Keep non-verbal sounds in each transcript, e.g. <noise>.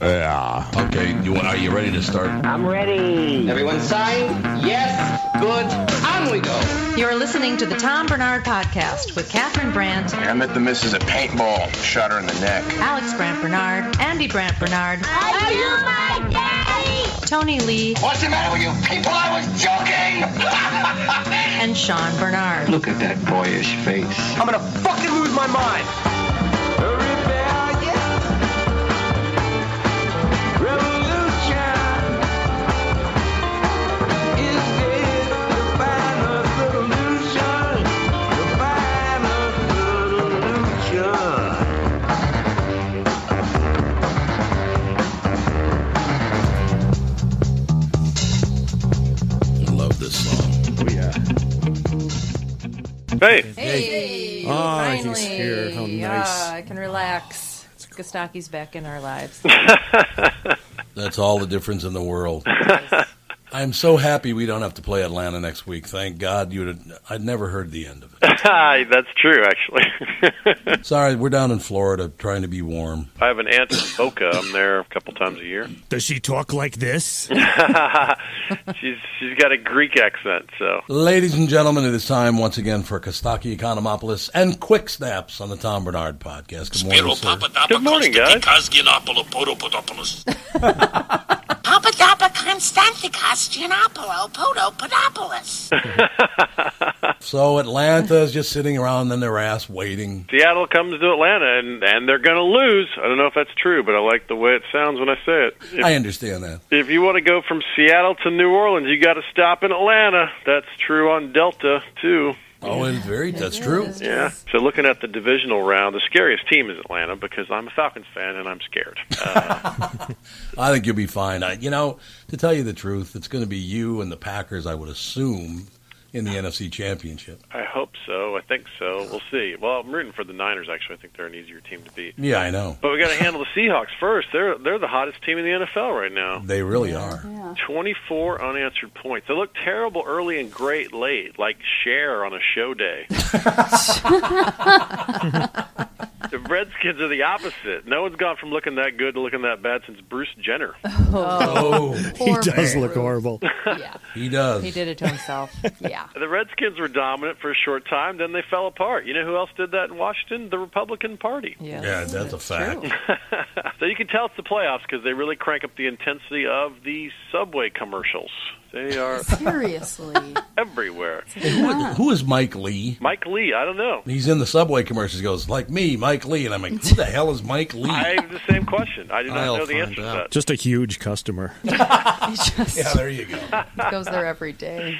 Yeah. Okay, you, are you ready to start? I'm ready. Everyone signed? Yes. Good. On we go. You're listening to the Tom Barnard Podcast with Catherine Brandt, I met the missus at paintball. Shot her in the neck. Alex Brandt Barnard, Andy Brandt Barnard, Are you my daddy? Tony Lee, What's the matter with you people? I was joking. <laughs> and Sean Bernard. Look at that boyish face. I'm gonna fucking lose my mind. Hey, Hey, oh, he's finally. here. How nice. I can relax. Kostaki's back in our lives. <laughs> That's all the difference in the world. <laughs> I'm so happy we don't have to play Atlanta next week. Thank God you would. I'd never heard the end of it. <laughs> that's true. Actually, <laughs> Sorry, we're down in Florida trying to be warm. I have an aunt in Boca. I'm there a couple times a year. Does she talk like this? <laughs> she's she's got a Greek accent, so Ladies and gentlemen, it is time once again for Kostaki Economopoulos and Quick Snaps on the Tom Barnard Podcast. Good morning, sir. good morning, guys. Papa Dappa Constanticus Giannopolo Podopodopoulos. <laughs> So Atlanta is just sitting around on their ass waiting. Seattle comes to Atlanta, and and they're going to lose. I don't know if that's true, but I like the way it sounds when I say it. If, I understand that. if you want to go from Seattle to New Orleans, you got to stop in Atlanta. That's true on Delta too. Oh, and very, that's true. Yeah. So looking at the divisional round, the scariest team is Atlanta because I'm a Falcons fan and I'm scared. Uh, <laughs> I think you'll be fine. I, you know, to tell you the truth, it's going to be you and the Packers, I would assume, in the NFC Championship. I hope so. I think so. We'll see. Well, I'm rooting for the Niners. Actually, I think they're an easier team to beat. Yeah, I know. But we got to handle the Seahawks first. They're they're the hottest team in the NFL right now. They really are. 24 unanswered points. They look terrible early and great late, like Cher on a show day. <laughs> the Redskins are the opposite. No one's gone from looking that good to looking that bad since Bruce Jenner. Oh, oh. he does look horrible. yeah, he does. he did it to himself. <laughs> Yeah. The Redskins were dominant for a short time, then they fell apart. You know who else did that in Washington? The Republican Party. Yeah, Yeah, that's a fact. <laughs> so you can tell it's the playoffs because they really crank up the intensity of the subway commercials. They are <laughs> Seriously. everywhere. Hey, who, who is Mike Lee? Mike Lee, I don't know. He's in the subway commercials. He goes, like me, Mike Lee. And I'm like, who the hell is Mike Lee? I have the same question. I do not I'll know the find answer to that. Just a huge customer. <laughs> Just yeah, there you go. He goes there every day.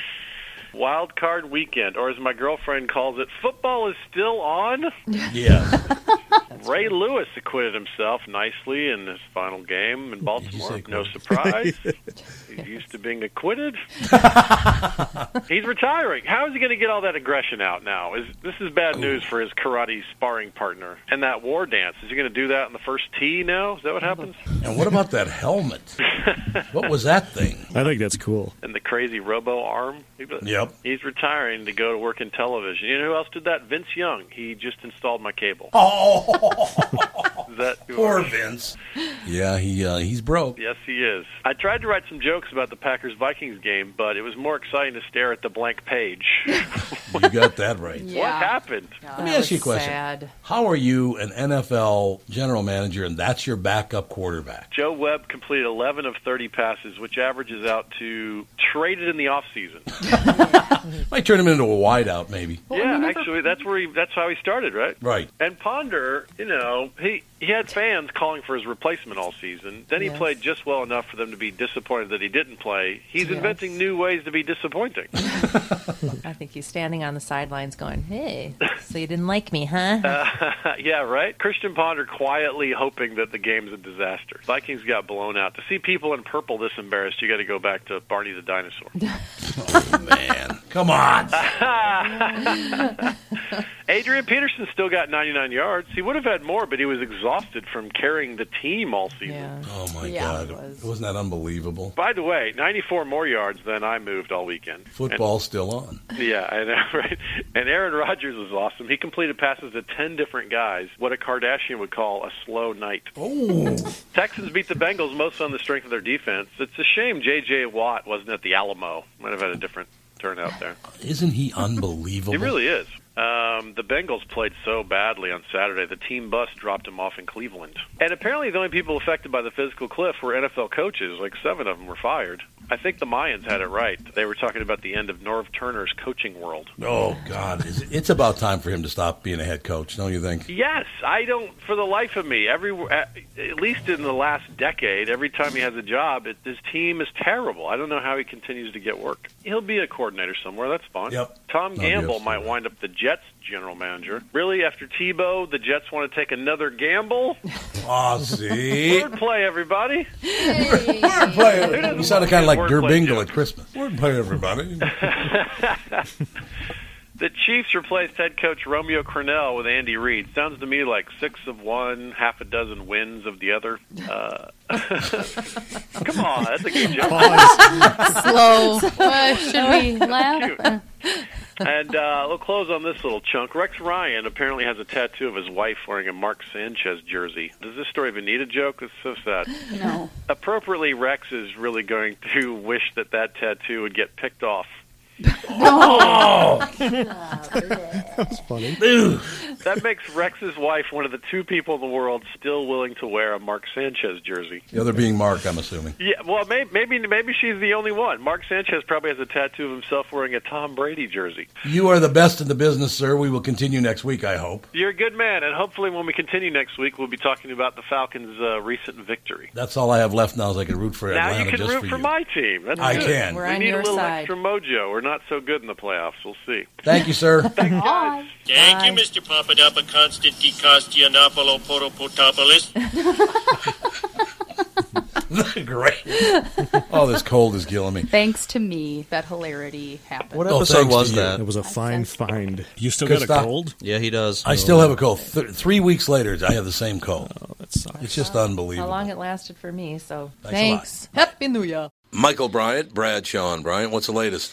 Wild card weekend, or as my girlfriend calls it, football is still on. <laughs> Yeah. <laughs> Ray Lewis acquitted himself nicely in his final game in Baltimore. No surprise. <laughs> He's used to being acquitted. He's retiring. How is he going to get all that aggression out now? Is this is bad oh. news for his karate sparring partner and that war dance? Is he going to do that in the first tee now? Is that what happens? And what about that helmet? What was that thing? I think that's cool. And the crazy robo arm? He- Yep. He's retiring to go to work in television. You know who else did that? Vince Young. He just installed my cable. Oh, that poor Vince. Yeah, he uh, he's broke. Yes, he is. I tried to write some jokes about the Packers Vikings game, but it was more exciting to stare at the blank page. <laughs> You got that right. Yeah. <laughs> What happened? Let me ask you a question. Sad. How are you an NFL general manager and that's your backup quarterback? Joe Webb completed 11 of 30 passes, which averages out to traded in the offseason. <laughs> <laughs> Might turn him into a wideout, maybe. yeah, actually, that's where he. That's how he started, right? Right. And Ponder, you know, he he had fans calling for his replacement all season. Then he Yes. played just well enough for them to be disappointed that he didn't play. He's Yes. inventing new ways to be disappointing. <laughs> I think he's standing on the sidelines going, "Hey, so you didn't like me, huh?" Uh, <laughs> yeah, right. Christian Ponder quietly hoping that the game's a disaster. Vikings got blown out. To see people in purple this embarrassed, you got to go back to Barney the dinosaur. <laughs> Oh man. Come on. Adrian Peterson still got 99 yards. He would have had more, but he was exhausted from carrying the team all season. Oh my Yeah, God! it was. Wasn't that unbelievable? By the way, 94 more yards than I moved all weekend. Football's still on. Yeah, I know, <laughs> right? And Aaron Rodgers was awesome. He completed passes to 10 different guys. What a Kardashian would call a slow night. Oh, <laughs> Texans beat the Bengals mostly on the strength of their defense. It's a shame J.J. Watt wasn't at the Alamo. Might have had a different turnout there. isn't he unbelievable? He really is. Um, the Bengals played so badly on Saturday. The team bus dropped him off in Cleveland. And apparently, the only people affected by the fiscal cliff were NFL coaches. Like seven of them were fired. I think the Mayans had it right. They were talking about the end of Norv Turner's coaching world. Oh God! It's about time for him to stop being a head coach, don't you think? Yes, I don't. For the life of me, every at at least in the last decade, every time he has a job, it, his team is terrible. I don't know how he continues to get work. He'll be a coordinator somewhere. That's fine. Yep. Tom Gamble might wind up the Jets general manager. Really, after Tebow, the Jets want to take another gamble. Oh, see, Wordplay, everybody. wordplay. You sounded kind of like Wordplay Durbingle at Christmas. Wordplay, everybody. <laughs> The Chiefs replaced head coach Romeo Crennel with Andy Reid. Sounds to me like six of one, half a dozen wins of the other. Uh, <laughs> come on, that's a good joke. <laughs> Slow. Uh, should we laugh? And uh, we'll close on this little chunk. Rex Ryan apparently has a tattoo of his wife wearing a Mark Sanchez jersey. Does this story even need a joke? It's so sad. No. Appropriately, Rex is really going to wish that that tattoo would get picked off. <laughs> That's funny. That makes Rex's wife one of the two people in the world still willing to wear a Mark Sanchez jersey. The other being Mark, I'm assuming. Yeah, well, maybe maybe, maybe she's the only one. Mark Sanchez probably has a tattoo of himself wearing a Tom Brady jersey. You are the best in the business, sir. We will continue next week, I hope. You're a good man, and hopefully, when we continue next week, we'll be talking about the Falcons' uh, recent victory. That's all I have left now is I can root for now Atlanta you can root for for you. my team. That's I good. can. We're we on need your a little side. extra mojo. We're not so good in the playoffs. We'll see. Thank you, sir. <laughs> Bye. Thank you, Mr. Papadapa Constanti Costianopoulos Potopotopoulos. <laughs> Great. Oh, this cold is killing me. Thanks to me, that hilarity happened. What Oh, episode thanks was that? It was a fine find. You still got a cold? Yeah, he does. I still have a cold. Th- three weeks later, I have the same cold. Oh, that sucks. It's just unbelievable. How long it lasted for me, so Thanks a thanks. Happy New Year. Michael Bryant, Bradshaw and Bryant, what's the latest?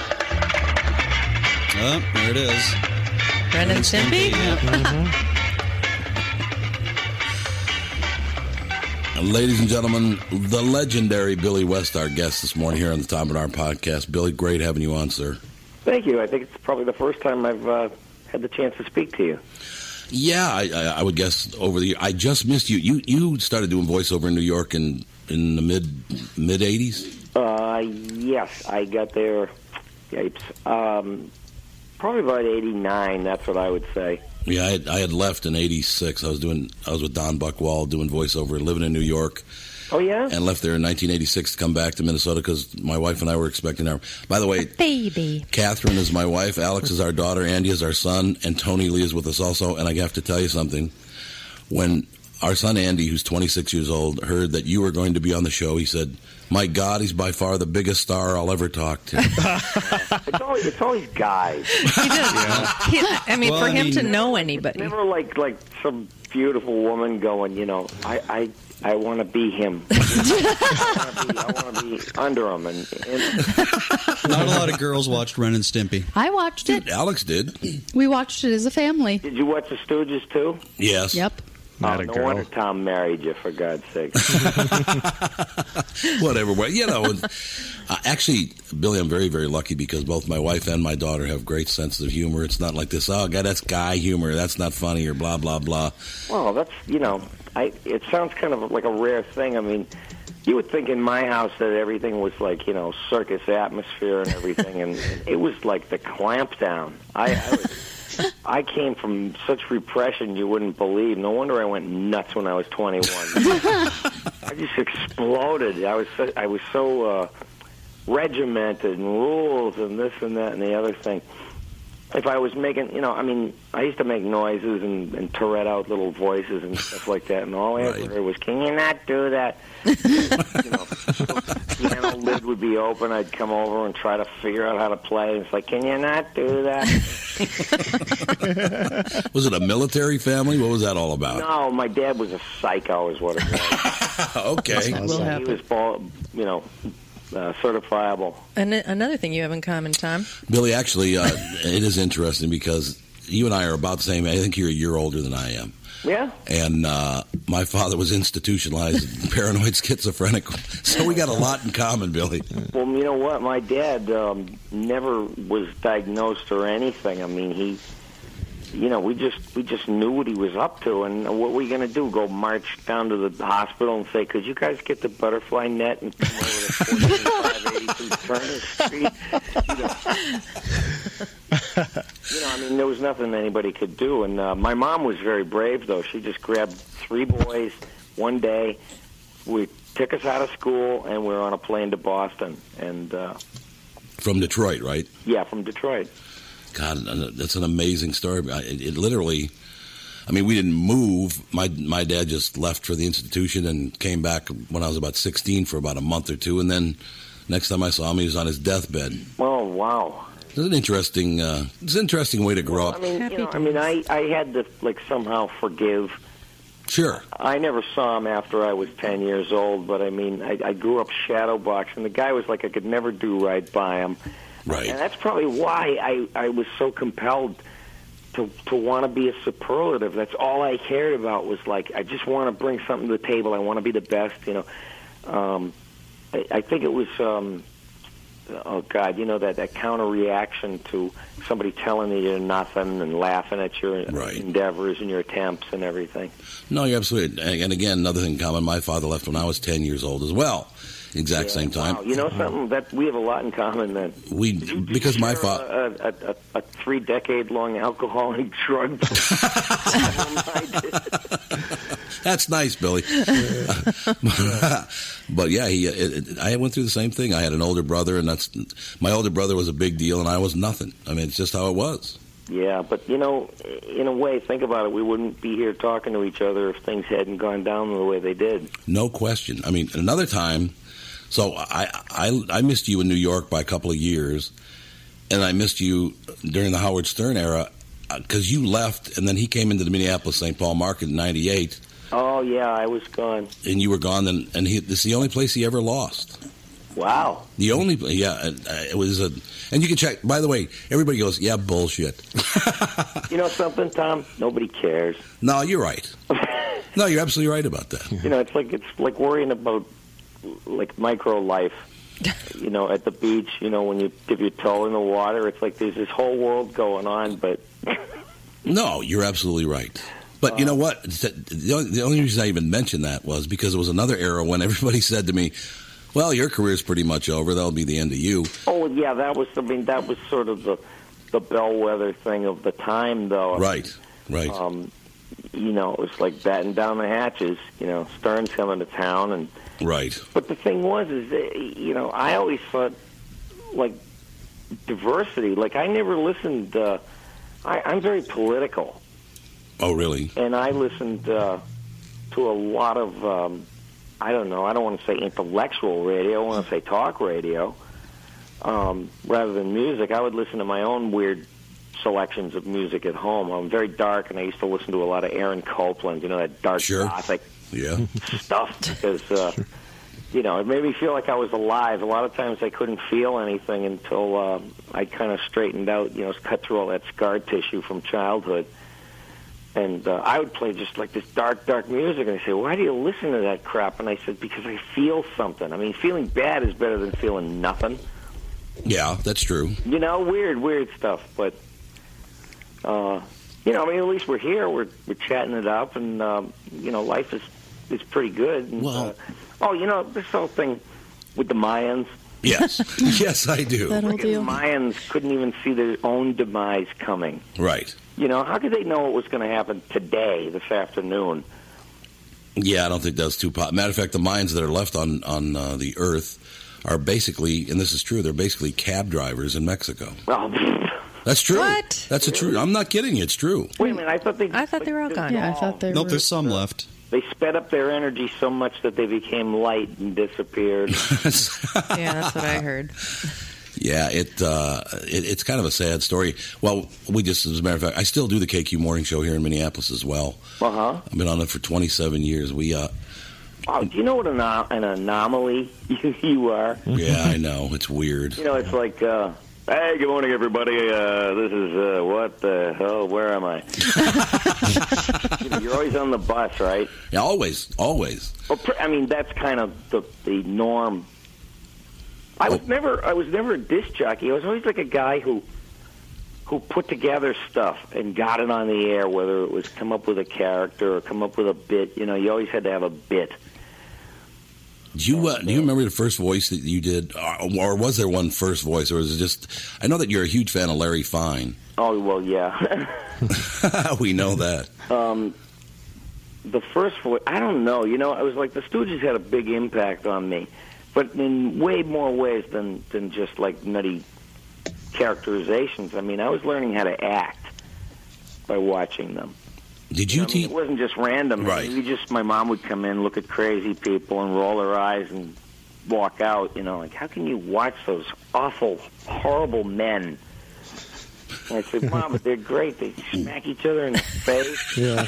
Oh, there it is. Ren and Stimpy? Yeah. Ladies and gentlemen, the legendary Billy West, our guest this morning here on the Tom Barnard podcast. Billy, great having you on, sir. Thank you. I think it's probably the first time I've uh, had the chance to speak to you. Yeah, I, I, I would guess over the. I just missed you. You you started doing voiceover in New York in in the mid mid eighties. Uh, yes, I got there. Yipes. Um, probably about '89. That's what I would say. Yeah, I had, I had left in '86. I was doing I was with Don Buchwald doing voiceover, living in New York. Oh yeah, and left there in 1986 to come back to Minnesota because my wife and I were expecting our. By the way, Baby. Catherine is my wife, Alex is our daughter, Andy is our son, and Tony Lee is with us also. And I have to tell you something. When our son Andy, who's 26 years old, heard that you were going to be on the show, he said, "My God, he's by far the biggest star I'll ever talk to." <laughs> it's always it's always guys. He does. He- I mean, Well, for I him to know anybody. Never like like some beautiful woman going. You know, I I. I want to be him. <laughs> I want to be under him, and, and Not a lot of girls watched Ren and Stimpy. I watched it. Alex did. We watched it as a family. did you watch the Stooges too? Yes. Yep. Oh, no wonder Tom married you, for God's sake. <laughs> Whatever. Well, you know, uh, actually, Billy, I'm very, very lucky because both my wife and my daughter have great senses of humor. It's not like this, oh, God, that's guy humor. That's not funny or blah, blah, blah. Well, that's you know, I. It sounds kind of like a rare thing. I mean, you would think in my house that everything was like you know circus atmosphere and everything, and <laughs> it was like the clamp down. I. I was, <laughs> I came from such repression you wouldn't believe. No wonder I went nuts when I was 21. <laughs> I just exploded. I was so, I was so uh, regimented and rules and this and that and the other thing. If I was making, you know, I mean, I used to make noises and, and Tourette out little voices and stuff like that, and all I ever heard was, "Can you not do that?" <laughs> you know, piano lid would be open. I'd come over and try to figure out how to play. It's like, "Can you not do that?" <laughs> Was it a military family? What was that all about? No, my dad was a psycho, is what it was. <laughs> okay. he was, ball, you know, uh, certifiable. An- another thing you have in common, Tom. Billy, actually, uh, <laughs> it is interesting because you and I are about the same. I think you're a year older than I am. Yeah. And uh, my father was institutionalized, <laughs> paranoid schizophrenic. So we got a lot in common, Billy. Well, you know what? My dad um, never was diagnosed or anything. I mean, he, you know, we just we just knew what he was up to, and what were we going to do? Go march down to the hospital and say, "Could you guys get the butterfly net and come over to 14582 Turner Street?" You know, you know, I mean, there was nothing anybody could do. And uh, my mom was very brave, though. She just grabbed three boys one day. We took us out of school, and we were on a plane to Boston. And uh, From Detroit, right? yeah, from Detroit. God, that's an amazing story. It, it literally, I mean, we didn't move. My my dad just left for the institution and came back when I was about 16 for about a month or two, and then next time I saw him, he was on his deathbed. Oh wow! It's an interesting, uh, it's an interesting way to grow up. I mean, you know, I mean, I I had to like somehow forgive. Sure. I never saw him after I was ten years old, but I mean, I, I grew up shadow boxing. The guy was like I could never do right by him. Right. And that's probably why I I was so compelled to to want to be a superlative. That's all I cared about was like I just want to bring something to the table. I want to be the best. You know, um, I, I think it was. Um, oh God, you know that that counter reaction to somebody telling you you're nothing and laughing at your endeavors and your attempts and everything. No, you're absolutely. And and again, another thing in common. My father left when I was 10 years old as well. Exact Yeah, same time. Wow, you know something that we have a lot in common. Then We because my father. a, a, a, a three decade long alcohol and <laughs> drug. <laughs> That's nice, Billy. <laughs> but yeah, he. It, it, I went through the same thing. I had an older brother, and that's my older brother was a big deal, and I was nothing. I mean, it's just how it was. Yeah, but you know, in a way, think about it. We wouldn't be here talking to each other if things hadn't gone down the way they did. No question. I mean, another time. So I I I missed you in New York by a couple of years, and I missed you during the Howard Stern era because you left, and then he came into the Minneapolis St. Paul market in '98, Oh yeah, I was gone. and you were gone. Then, and he, this is the only place he ever lost. Wow. The only, yeah, uh, it was a, and you can check. By the way, everybody goes, yeah, bullshit. <laughs> You know something, Tom? Nobody cares. No, you're right. <laughs> No, you're absolutely right about that. You know, it's like it's like worrying about like micro life. <laughs> You know, at the beach. You know, when you dip your toe in the water, it's like there's this whole world going on, but <laughs> No, you're absolutely right. But you know what? The only, the only reason I even mentioned that was because it was another era when everybody <laughs> said to me, "Well, your career's pretty much over. That'll be the end of you." oh yeah, that was. I mean, that was sort of the the bellwether thing of the time, though. Right, right. Um, you know, it was like batting down the hatches. You know, Stern's coming to town, and Right. But the thing was, is that, you know, I always thought like diversity. Like I never listened. Uh, I, I'm very political, Oh, really? and I listened uh, to a lot of. Um, I don't know. I don't want to say intellectual radio. I want to say talk radio. Um, rather than music, I would listen to my own weird selections of music at home. I'm very dark, and I used to listen to a lot of Aaron Copland. You know that dark Sure. gothic Yeah. <laughs> stuff because uh, you know it made me feel like I was alive. A lot of times I couldn't feel anything until uh, I kind of straightened out. You know, cut through all that scar tissue from childhood. And uh, I would play just like this dark, dark music, and they say, "Why do you listen to that crap?" And I said, "Because I feel something. I mean, feeling bad is better than feeling nothing." Yeah, that's true. You know, weird, weird stuff. But uh, you know, I mean, at least we're here. We're we're chatting it up, and um, you know, life is is pretty good. And, uh, oh, you know, this whole thing with the Mayans. Yes, <laughs> yes, I do. Freaking Mayans couldn't even see their own demise coming. Right. You know, how could they know what was going to happen today, this afternoon? Yeah, I don't think that's too. Po- Matter of fact, the Mayans that are left on on uh, the Earth are basically, and this is true, they're basically cab drivers in Mexico. Well, <laughs> That's true. What? That's a true. I'm not kidding you. It's true. wait a minute. I thought they. I thought they were all gone. Yeah, I thought they Nope, were. there's some left. They sped up their energy so much that they became light and disappeared. <laughs> Yeah, that's what I heard. Yeah, it, uh, it it's kind of a sad story. Well, we just, as a matter of fact, I still do the KQ Morning Show here in Minneapolis as well. Uh huh. I've been on it for 27 years. We, uh, Oh, do you know what an, an anomaly <laughs> you, you are? yeah, I know it's weird. You know, it's like, uh, hey, good morning, everybody. Uh, this is uh, what the hell? Where am I? <laughs> you're always on the bus, right? Yeah, always, always. Well, pr- I mean, that's kind of the the norm. I was never, I was never a disc jockey. I was always like a guy who, who put together stuff and got it on the air. Whether it was come up with a character or come up with a bit, you know, you always had to have a bit. Do you uh, do you remember the first voice that you did, or, or was there one first voice, or was it just? I know that you're a huge fan of Larry Fine. Oh well, yeah. <laughs> we know that. um, the first voice, I don't know. You know, I was like the Stooges had a big impact on me, but in way more ways than than just like nutty characterizations. I mean, I was learning how to act by watching them. Did you I mean, it wasn't just random. Right. You just my mom would come in, look at crazy people, and roll her eyes and walk out. You know, like how can you watch those awful, horrible men? And I said, Mom, but they're great. They smack each other in the face. <laughs> Yeah.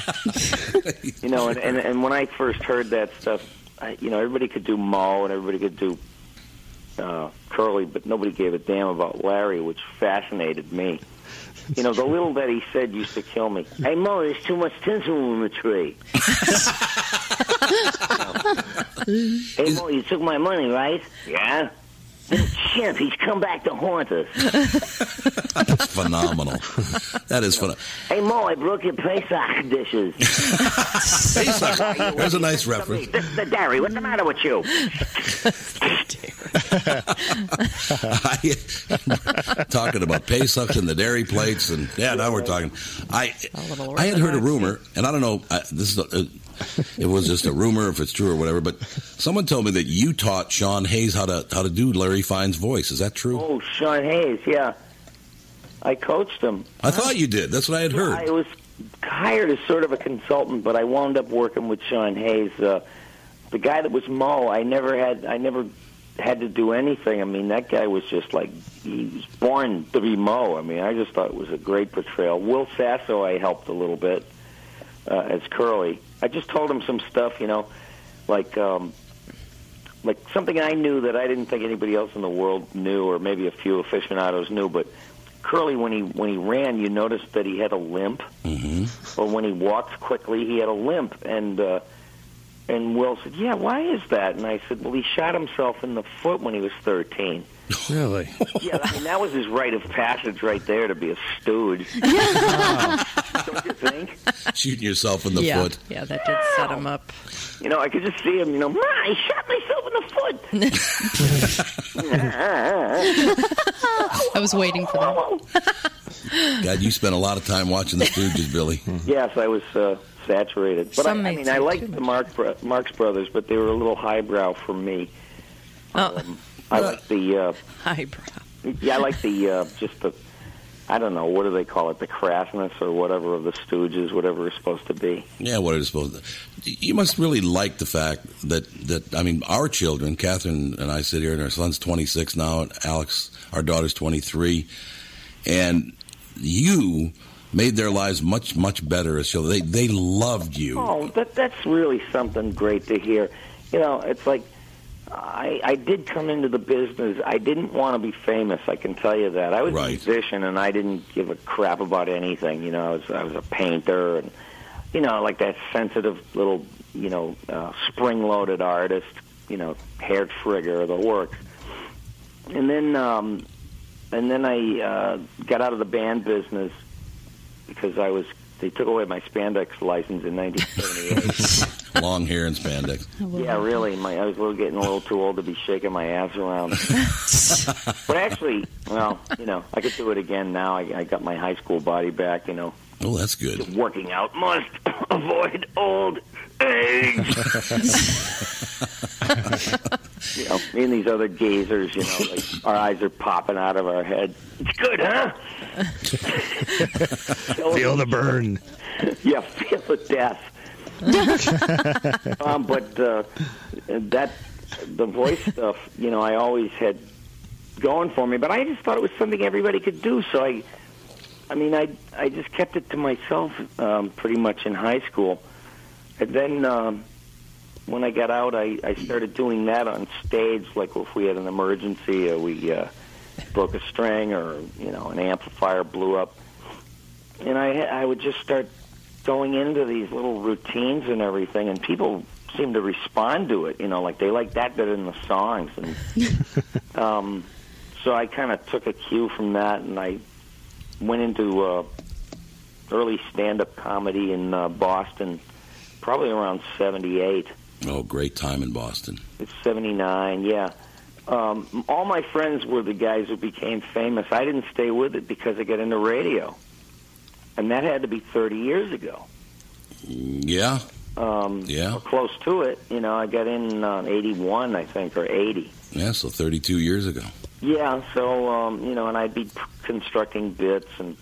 You know, and, and and when I first heard that stuff, I, you know, everybody could do Moe and everybody could do uh, Curly, but nobody gave a damn about Larry, which fascinated me. You know, the little that he said used to kill me. <laughs> Hey Moe, there's too much tinsel in the tree. <laughs> hey Moe, you took my money, right? Yeah. Little chimp, he's come back to haunt us. That's <laughs> phenomenal. that is phenomenal. Hey Moe, I broke your Pesach dishes. <laughs> Pesach. There's a nice reference. The, the dairy, what's the matter with you? <laughs> talking about Pesach and the dairy plates, and yeah, now we're talking. I oh, I had heard a rumor, and I don't know. I, this is a, uh, it was just a rumor if it's true or whatever. But someone told me that you taught Sean Hayes how to how to do Larry Fine's voice. Is that true? Oh, Sean Hayes, yeah. I coached him. I thought you did. That's what I had heard. I was hired as sort of a consultant, but I wound up working with Sean Hayes. Uh, the guy that was Moe, I never had, I never had to do anything. I mean, that guy was just like he was born to be Moe. I mean, I just thought it was a great portrayal. Will Sasso, I helped a little bit uh, as Curly. I just told him some stuff, you know, like um, like something I knew that I didn't think anybody else in the world knew, or maybe a few aficionados knew. But Curly, when he when he ran, you noticed that he had a limp. Mm-hmm. or when he walked quickly, he had a limp. And uh, and Will said, "Yeah, why is that?" And I said, "Well, he shot himself in the foot when he was 13." <laughs> Really? yeah, I mean that was his rite of passage right there to be a stooge. <laughs> Don't you think? Shooting yourself in the yeah, foot. yeah, that did set him up. You know, I could just see him. You know, Ma, I shot myself in the foot. <laughs> I was waiting for that. God, you spent a lot of time watching the Stooges, Billy. yes, I was uh, saturated. But I, Some I may mean, I too liked the Mark Bro- Marx Brothers, but they were a little highbrow for me. Um, I like the uh, <laughs> highbrow. Yeah, I like the uh, just the. I don't know what do they call it, the crassness or whatever of the Stooges, whatever it's supposed to be. Yeah, what it is supposed to. You must really like the fact that that I mean, our children, Catherine and I sit here, and our son's 26 now, and Alex, our daughter's 23, and you made their lives much much better as children. They they loved you. Oh, that that's really something great to hear. You know, it's like I I did come into the business. I didn't want to be famous. I can tell you that. I was a musician, and I didn't give a crap about anything. You know, I was I was a painter, and you know, like that sensitive little you know uh, spring-loaded artist. You know, hair trigger of the works. And then um, and then I uh, got out of the band business because I was. They took away my spandex license in 1978. <laughs> Long hair and spandex. Yeah, really. My I was a little, getting a little too old to be shaking my ass around. <laughs> but actually, well, you know, I could do it again now. I, I got my high school body back. You know, Oh, that's good. working out must <coughs> avoid old age. <laughs> you know, me and these other gazers, you know, like <laughs> our eyes are popping out of our head. It's good, huh? <laughs> Feel the burn. yeah, feel the death. <laughs> um, but uh, that the voice stuff, you know, I always had going for me. But I just thought it was something everybody could do. So I, I mean, I I just kept it to myself um, pretty much in high school, and then um, when I got out, I I started doing that on stage. Like if we had an emergency, or we uh, broke a string, or you know, an amplifier blew up, and I I would just start going into these little routines and everything, and people seem to respond to it. You know, like they like that better than the songs, and <laughs> um, so I kind of took a cue from that, and I went into uh, early stand-up comedy in uh, Boston, probably around '78. Oh, great time in Boston. It's '79, yeah. Um, all my friends were the guys who became famous. I didn't stay with it because I got into radio, and that had to be 30 years ago. Yeah. Um, Yeah. close to it. You know, I got in uh, '81, I think, or '80. Yeah, so 32 years ago. Yeah, so um, you know, and I'd be constructing bits, and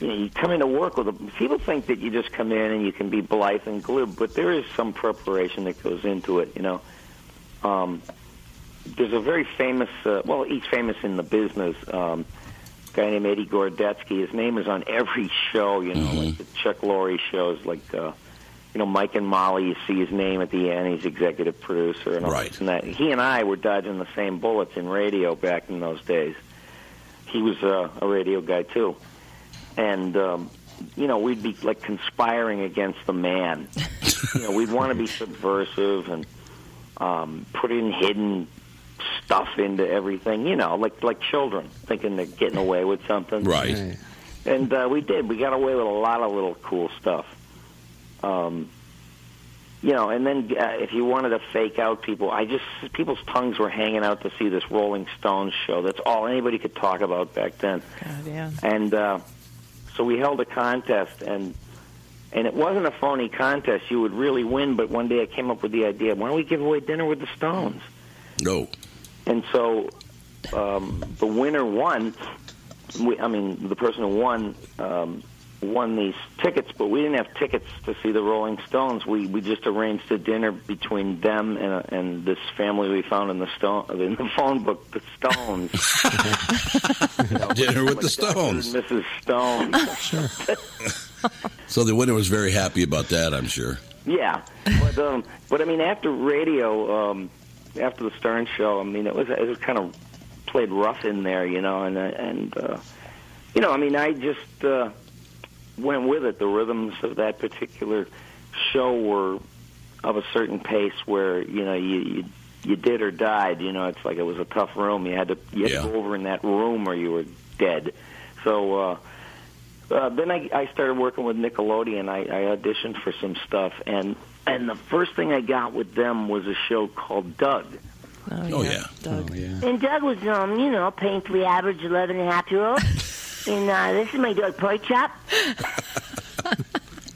you know, you come into work with a, people think that you just come in and you can be blithe and glib, but there is some preparation that goes into it. You know, um, there's a very famous, uh, well, he's famous in the business. Um, guy named Eddie Gorodetsky. His name is on every show. You know, like the Chuck Lorre shows, like. Uh, you know, Mike and Molly, you see his name at the end. He's executive producer and all Right. this and that. He and I were dodging the same bullets in radio back in those days. He was uh, a radio guy too, and um, you know, we'd be like conspiring against the man. you know, we'd want to be subversive and um, put in hidden stuff into everything. You know, like like children thinking they're getting away with something. Right. And uh, we did. We got away with a lot of little cool stuff. Um, you know, and then uh, if you wanted to fake out people, I just people's tongues were hanging out to see this Rolling Stones show. That's all anybody could talk about back then. God, yeah. And uh, so we held a contest, and and it wasn't a phony contest. You would really win. But one day I came up with the idea: why don't we give away dinner with the Stones? No. And so um, the winner won. We, I mean, the person who won um, won these tickets, but we didn't have tickets to see the Rolling Stones. We we just arranged a dinner between them and and this family we found in the stone in the phone book, the Stones. You <laughs> know, <laughs> Dinner with the. Stones. Mrs. Stone. <laughs> So the winner was very happy about that, I'm sure. Yeah, but um, but I mean, after radio, um, after the Stern show, I mean, it was it was kind of played rough in there, you know, and and uh, you know, I mean, I just uh, went with it. The rhythms of that particular show were of a certain pace where you know you you, you did or died. You know, it's like it was a tough room. You had to you had Yeah. to go over in that room or you were dead. So. uh uh, then I, I started working with Nickelodeon. I, I auditioned for some stuff, and and the first thing I got with them was a show called Doug. Oh, yeah. Oh, yeah. And Doug was, um, you know, paying for average 11 and a half year old. <laughs> and uh, this is my dog, Pork Chop. <laughs> and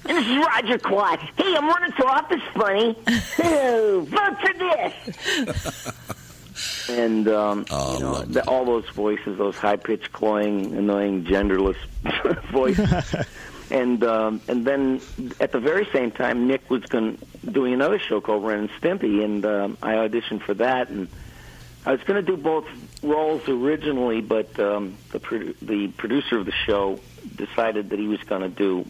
this is Roger Klotz. Hey, I'm running for office, Bunny. <laughs> Oh, vote for this. And um, you know, the, all those voices, those high pitched, cloying, annoying, genderless <laughs> voices. and um, and then at the very same time, Nick was going doing another show called Ren and Stimpy, and um, I auditioned for that. And I was going to do both roles originally, but um, the produ- the producer of the show decided that he was going to do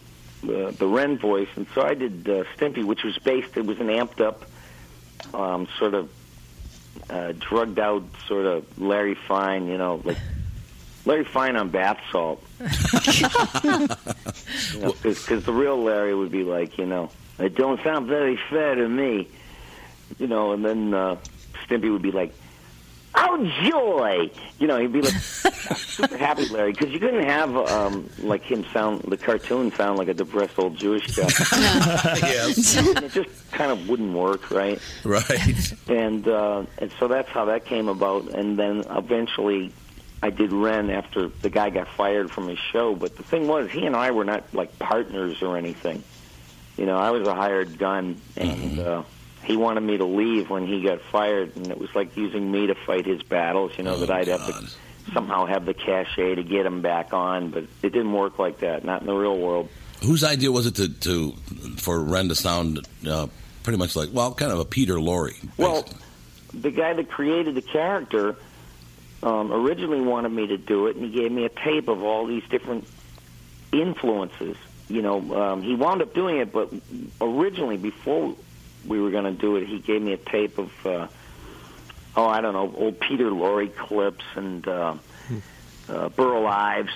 uh, the Ren voice, and so I did uh, Stimpy, which was based. It was an amped up, um, sort of uh, drugged out, sort of Larry Fine, you know, like Larry Fine on bath salt. <laughs> Because the real Larry would be like, you know, it don't sound very fair to me, you know, and then uh, Stimpy would be like, joy, you know, he'd be like <laughs> super happy Larry because you couldn't have um, like him sound the cartoon sound like a depressed old Jewish guy. <laughs> yes, it just kind of wouldn't work, right? Right. And uh, and so that's how that came about. And then eventually, I did Ren after the guy got fired from his show. But the thing was, he and I were not like partners or anything. You know, I was a hired gun, and uh, he wanted me to leave when he got fired, and it was like using me to fight his battles. You know, that I'd have to somehow have the cachet to get him back on, but it didn't work like that. Not in the real world. Whose idea was it to, to for Ren to sound uh, pretty much like well, kind of a Peter Lorre? Well, the guy that created the character um, originally wanted me to do it, and he gave me a tape of all these different influences. You know, um, he wound up doing it, but originally, before we were going to do it, he gave me a tape of, uh, oh, I don't know, old Peter Lorre clips and uh, uh, Burl Ives.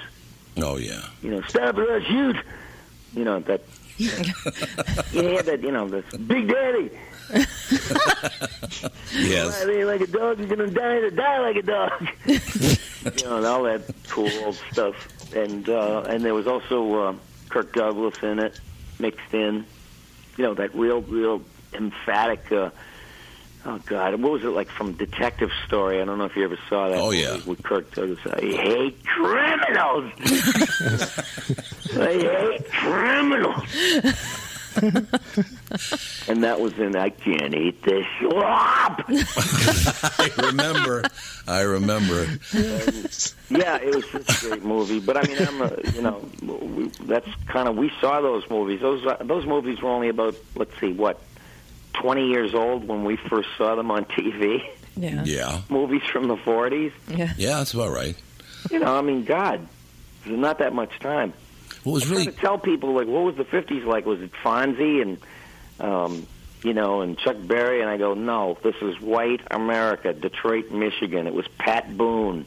Oh yeah. You know, stop or else shoot. You know that. <laughs> you had that. You know, this Big Daddy. <laughs> Yes. I mean, like a dog, you're gonna die to die like a dog. <laughs> you know, and all that cool old stuff. And uh, and there was also uh, Kirk Douglas in it, mixed in. You know, that real, real emphatic. Uh, oh God, what was it like from Detective Story? I don't know if you ever saw that. Oh, yeah. with Kirk Douglas. I hate criminals. <laughs> I hate criminals. and that was in I can't eat this slop. <laughs> I remember. I remember. And, yeah, it was just a great movie. But I mean, I'm a, you know, we, that's kind of we saw those movies. Those uh, those movies were only about let's see what twenty years old when we first saw them on TV. Yeah. Yeah. Movies from the forties. Yeah. Yeah, that's about right. You know, I mean, God, there's not that much time. What was I try to tell people like, what was the '50s like? Was it Fonzie and, um, you know, and Chuck Berry? And I go, no, this is white America, Detroit, Michigan. It was Pat Boone,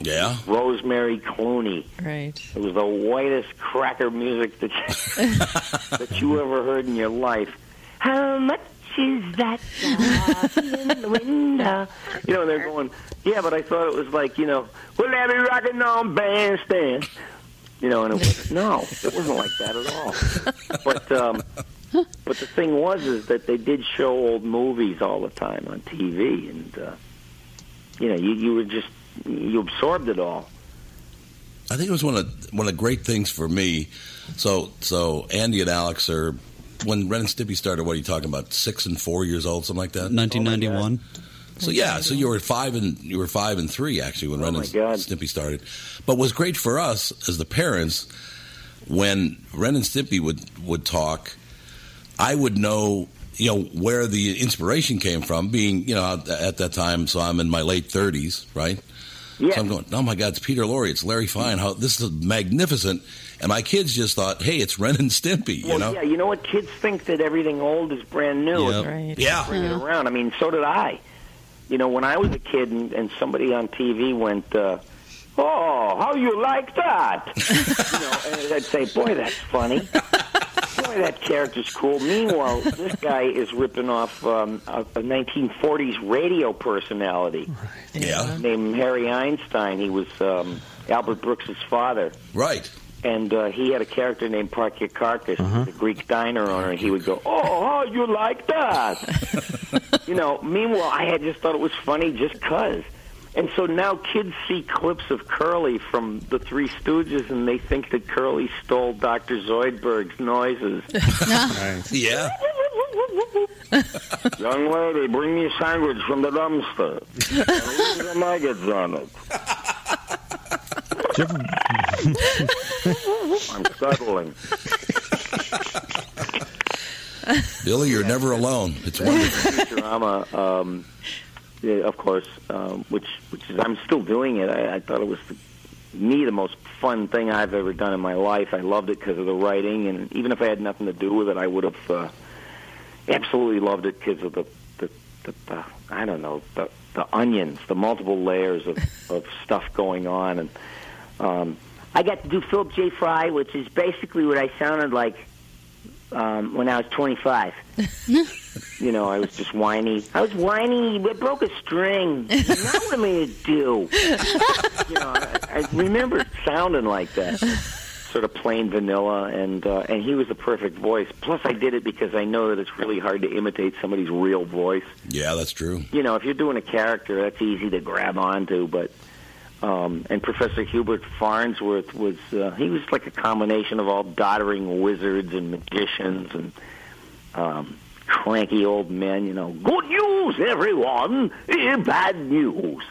Yeah. Rosemary Clooney. Right. It was the whitest cracker music that you, <laughs> that you ever heard in your life. How much is that <laughs> in the window? You know, and they're going, yeah, but I thought it was like, you know, we'll they be rocking on bandstand? You know, and it was no, it wasn't like that at all. But um, but the thing was is that they did show old movies all the time on TV, and uh, you know, you you were just you absorbed it all. I think it was one of one of the great things for me. So so Andy and Alex are when Ren and Stimpy started. What are you talking about? Six and four years old, something like that. 1991. So yeah, so you were five and you were five and three actually when Ren and Stimpy started. But what was great for us as the parents when Ren and Stimpy would would talk, I would know you know where the inspiration came from. Being you know at that time, so I'm in my late thirties, right? Yeah. So I'm going, oh my God, it's Peter Lorre, it's Larry Fine. How this is magnificent. And my kids just thought, hey, it's Ren and Stimpy. You well, know? yeah, you know what? Kids think that everything old is brand new. Yep. Right. Yeah. Bring it around. I mean, so did I. You know, when I was a kid and, and somebody on TV went, uh, "Oh, how you like that? <laughs> you know, and I'd say, boy, that's funny. Boy, that character's cool. Meanwhile, this guy is ripping off um, a, a 1940s radio personality Yeah. named Harry Einstein. He was um, Albert Brooks's father. Right. And uh, he had a character named Parkyakarkus, the Greek diner owner, and he would go, "Oh, how you like that?" <laughs> you know. Meanwhile, I had just thought it was funny just 'cause. And so now kids see clips of Curly from the Three Stooges, and they think that Curly stole Dr. Zoidberg's noises. <laughs> Yeah. <laughs> Young lady, bring me a sandwich from the dumpster. And leave the maggots on it. I'm cuddling. Billy, you're never alone. It's wonderful. Futurama, um, yeah, of course, um, which which is I'm still doing it. I, I thought it was the, me the most fun thing I've ever done in my life. I loved it because of the writing, and even if I had nothing to do with it, I would have uh, absolutely loved it because of the the, the, the I don't know the the onions, the multiple layers of of stuff going on, and um, I got to do Philip J. Fry, which is basically what I sounded like um, when I was 25. <laughs> you know, I was just whiny. I was whiny. I broke a string. <laughs> now what am I going to do? you know, I, I remember sounding like that, sort of plain vanilla, and uh, and he was the perfect voice. Plus, I did it because I know that it's really hard to imitate somebody's real voice. Yeah, that's true. You know, if you're doing a character, that's easy to grab onto, but. Um, and Professor Hubert Farnsworth was, uh, he was like a combination of all doddering wizards and magicians and um, cranky old men, you know. Good news, everyone! Eh, Bad news.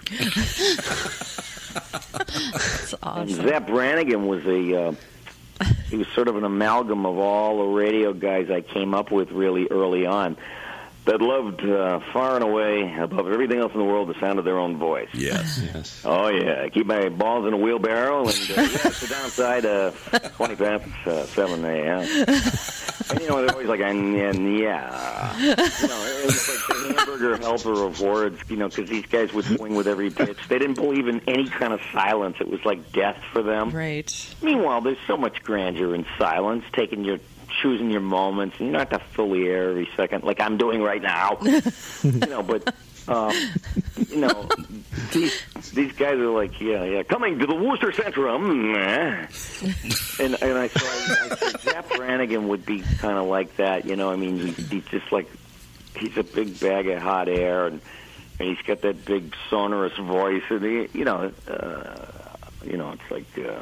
That's And awesome. Zapp Brannigan was a, uh, he was sort of an amalgam of all the radio guys I came up with really early on that loved uh, far and away above everything else in the world the sound of their own voice. Yes. <laughs> yes. Oh yeah, keep my balls in a wheelbarrow and uh, <laughs> yeah, sit downside uh, twenty past uh, seven a.m. <laughs> And you know they're always like, and, and yeah, you know, it was like the hamburger helper of words, you know, because these guys would swing with every pitch. They didn't believe in any kind of silence. It was like death for them. Right. Meanwhile, there's so much grandeur in silence, taking your choosing your moments. and You don't have to fill the air every second like I'm doing right now. <laughs> you know, but um, you know, these these guys are like, yeah, yeah, coming to the Worcester Centrum, and and I saw I, I said Zapp Brannigan would be kind of like that. You know, I mean, he, he's just like he's a big bag of hot air, and and he's got that big sonorous voice, and he, you know, uh, you know, it's like. Uh,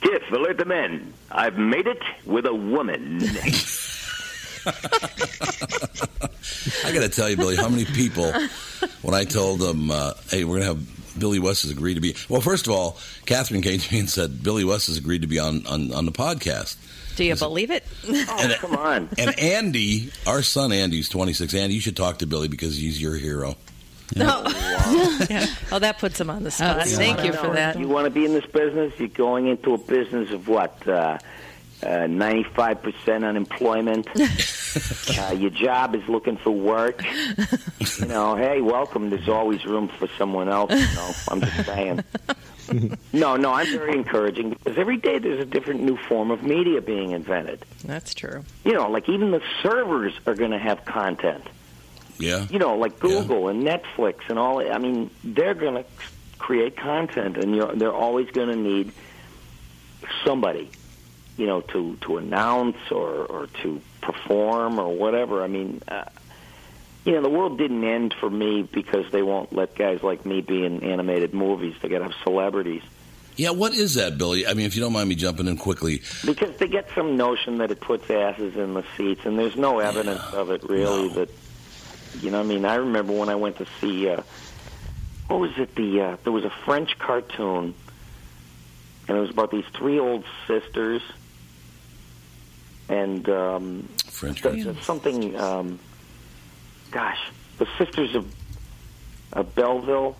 Kif, alert the men. I've made it with a woman. <laughs> I got to tell you, Billy, how many people, when I told them, uh, hey, we're going to have Billy West has agreed to be. Well, first of all, Catherine came to me and said, Billy West has agreed to be on, on, on the podcast. Do you believe it? <laughs> Oh, come on. And Andy, our son Andy's 26. Andy, you should talk to Billy because he's your hero. No. <laughs> Yeah. Oh, that puts him on the spot. You Thank wanna you for know, that. You want to be in this business? You're going into a business of what? Uh, uh, 95% unemployment. <laughs> uh, your job is looking for work. You know, hey, welcome. There's always room for someone else. You know, I'm just saying. no, no, I'm very encouraging because every day there's a different new form of media being invented. That's true. You know, like even the servers are going to have content. Yeah. You know, like Google and Netflix and all. I mean, they're going to create content, and you're, they're always going to need somebody, you know, to to announce or or to perform or whatever. I mean. Uh, you know, the world didn't end for me because they won't let guys like me be in animated movies. They got to have celebrities. Yeah, what is that, Billy? I mean, if you don't mind me jumping in quickly, Because they get some notion that it puts asses in the seats, and there's no evidence of it really. That you know, I mean, I remember when I went to see uh, what was it? The uh, there was a French cartoon, and it was about these three old sisters, and um, French th- th- something. Um, gosh, the Sisters of, of Belleville,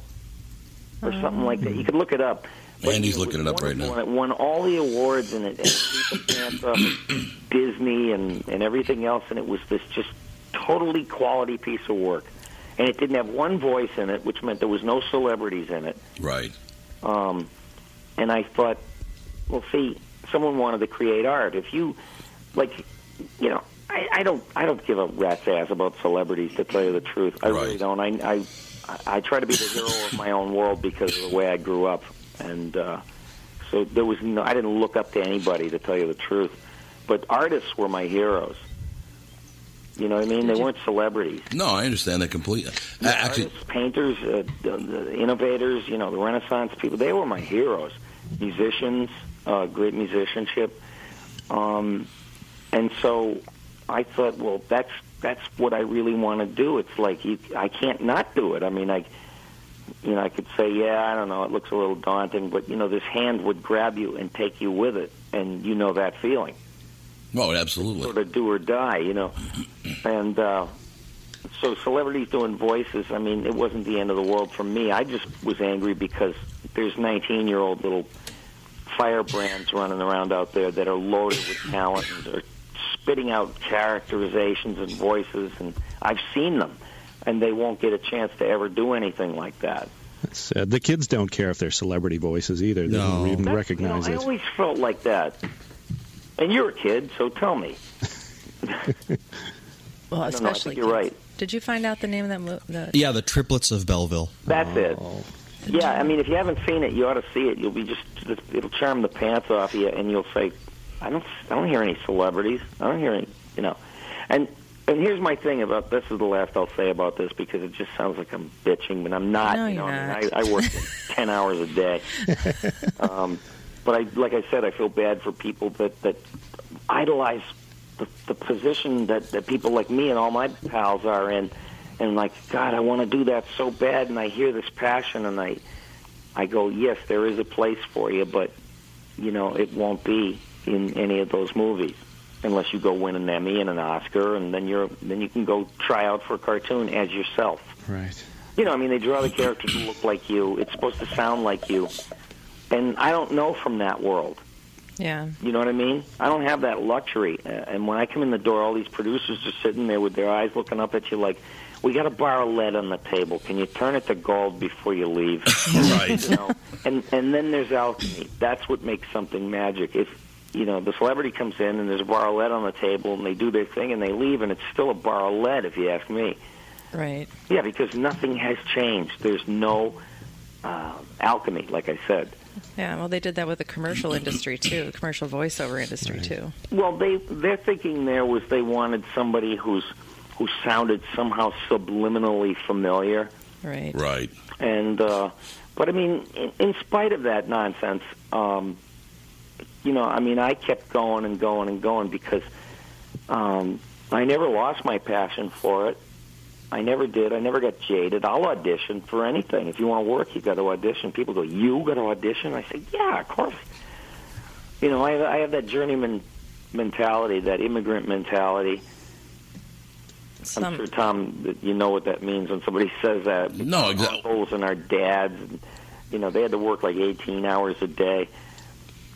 or something like that. You could look it up. But Andy's looking it up right now. It won all the awards, and it, and Panther, <coughs> Disney, and and everything else, and it was this just totally quality piece of work. And it didn't have one voice in it, which meant there was no celebrities in it. right? Um, and I thought, well, see, someone wanted to create art. If you, like, you know, I, I don't, I don't give a rat's ass about celebrities. To tell you the truth, I really don't. I, I, I try to be the hero of my own world because of the way I grew up, and uh, so there was no. I didn't look up to anybody to tell you the truth, but artists were my heroes. You know what I mean? They weren't celebrities. No, I understand that completely. Yeah, Actually, artists, painters, uh, the, the innovators, you know, the Renaissance people, they were my heroes. Musicians, uh, great musicianship. Um, and so I thought, well, that's that's what I really want to do. It's like you, I can't not do it. I mean, I, you know, I could say, yeah, I don't know, it looks a little daunting, but you know, this hand would grab you and take you with it, and you know that feeling oh, absolutely. sort of do or die, you know. <clears throat> And uh, so celebrities doing voices, I mean, it wasn't the end of the world for me. I just was angry because there's 19 year old little firebrands running around out there that are loaded with talent and are spitting out characterizations and voices, and I've seen them, and they won't get a chance to ever do anything like that. It's, uh, the kids don't care if they're celebrity voices either. They don't even That's- recognize you know, I it. always felt like that. And you're a kid, so tell me. <laughs> Well, I don't know, I especially think you're right. Did you find out the name of that movie? Yeah, the triplets of Belleville. That's it. Yeah, I mean, if you haven't seen it, you ought to see it. You'll be just it'll charm the pants off you, and you'll say, "I don't, I don't hear any celebrities. I don't hear any, you know." And and here's my thing about this is the last I'll say about this because it just sounds like I'm bitching, but I'm not. No, you know, you're I, not. mean, I, I work <laughs> ten hours a day. <laughs> Um, but I, like I said, I feel bad for people that that idolize the, the position that that people like me and all my pals are in, and like God, I want to do that so bad, and I hear this passion, and I I go, yes, there is a place for you, but you know it won't be in any of those movies unless you go win an Emmy and an Oscar, and then you're then you can go try out for a cartoon as yourself. Right. You know, I mean, they draw the character to look like you. It's supposed to sound like you, and I don't know from that world. Yeah. You know what I mean? I don't have that luxury. Uh, and when I come in the door, all these producers are sitting there with their eyes looking up at you like, "We got a bar of lead on the table. Can you turn it to gold before you leave?" <laughs> right. You know. And and then there's alchemy. That's what makes something magic. If you know the celebrity comes in and there's a bar of lead on the table and they do their thing and they leave and it's still a bar of lead, if you ask me. Right. Yeah, because nothing has changed. There's no uh, alchemy, like I said. Yeah. Well, they did that with the commercial industry too, the commercial voiceover industry too. Well, they their thinking there was they wanted somebody who's who sounded somehow subliminally familiar, Right. Right. and uh, but I mean, in, in spite of that nonsense, um, you know, I mean, I kept going and going and going because um, I never lost my passion for it. I never did. I never got jaded. I'll audition for anything. If you want to work, you got to audition. People go, "You got to audition?" I say, "Yeah, of course." You know, I, I have that journeyman mentality, that immigrant mentality. I'm sure, Tom, that you know what that means when somebody <laughs> says that. No, Our exactly. Uncles and our dads, and, you know, they had to work like 18 hours a day,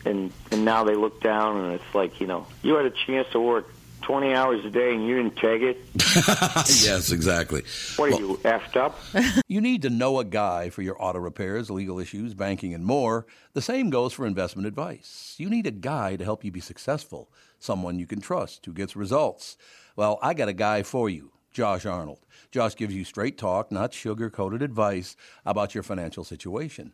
and and now they look down and it's like, you know, you had a chance to work 20 hours a day and you didn't take it. <laughs> yes, exactly. What are you effed up? <laughs> You need to know a guy for your auto repairs, legal issues, banking, and more. The same goes for investment advice. You need a guy to help you be successful, someone you can trust who gets results. Well, I got a guy for you, Josh Arnold. Josh gives you straight talk, not sugar coated advice about your financial situation.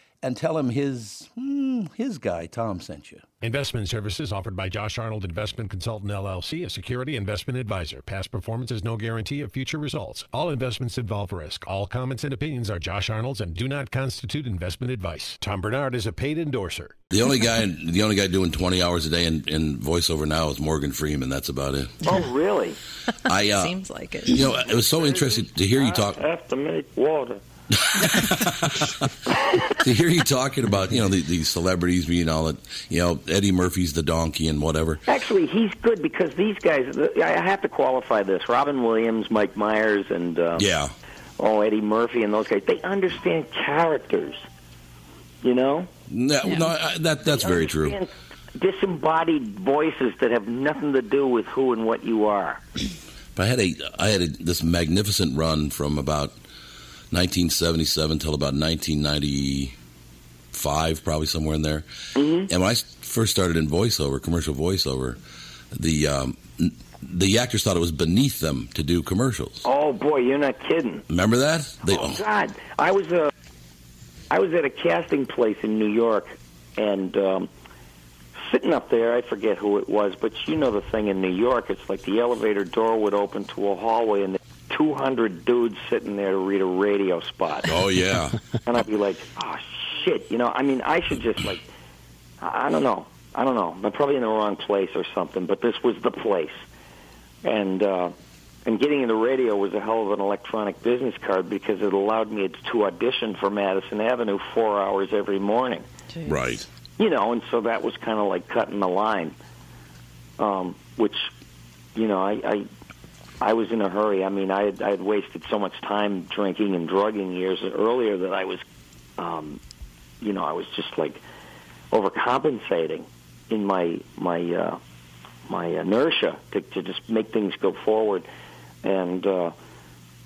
And tell him his, hmm, his guy, Tom, sent you. Investment services offered by Josh Arnold Investment Consultant LLC, a security investment advisor. Past performance is no guarantee of future results. All investments involve risk. All comments and opinions are Josh Arnold's and do not constitute investment advice. Tom Barnard is a paid endorser. The only guy, the only guy doing twenty hours a day in, in voiceover now is Morgan Freeman. That's about it. Oh, really? I <laughs> uh, Seems like it. You know, it was so interesting to hear you talk. I have to make water. <laughs> to hear you talking about, you know, the, these celebrities being all that, you know, Eddie Murphy's the donkey and whatever. Actually, he's good because these guys. I have to qualify this: Robin Williams, Mike Myers, and um, Yeah. oh Eddie Murphy, and those guys. They understand characters. You know, No, no I, that that's very true. disembodied voices that have nothing to do with who and what you are. But I had a I had a, this magnificent run from about 1977 till about 1995, probably somewhere in there. Mm-hmm. And when I first started in voiceover, commercial voiceover, the um, the actors thought it was beneath them to do commercials. Oh boy, you're not kidding. Remember that? They, Oh God, I was uh, I was at a casting place in New York, and um, sitting up there, I forget who it was, but you know the thing in New York, it's like the elevator door would open to a hallway, and 200 dudes sitting there to read a radio spot. Oh yeah. and I'd be like, oh shit, you know. I mean, I should just like, I I don't know, I don't know. I'm probably in the wrong place or something, but this was the place, and uh, and getting into radio was a hell of an electronic business card because it allowed me to audition for Madison Avenue four hours every morning. Right. You know, and so that was kind of like cutting the line, um, which, you know, I, I I was in a hurry. I mean, I had, I had wasted so much time drinking and drugging years earlier that I was, um, you know, I was just like overcompensating in my my uh, my inertia to, to just make things go forward. And uh,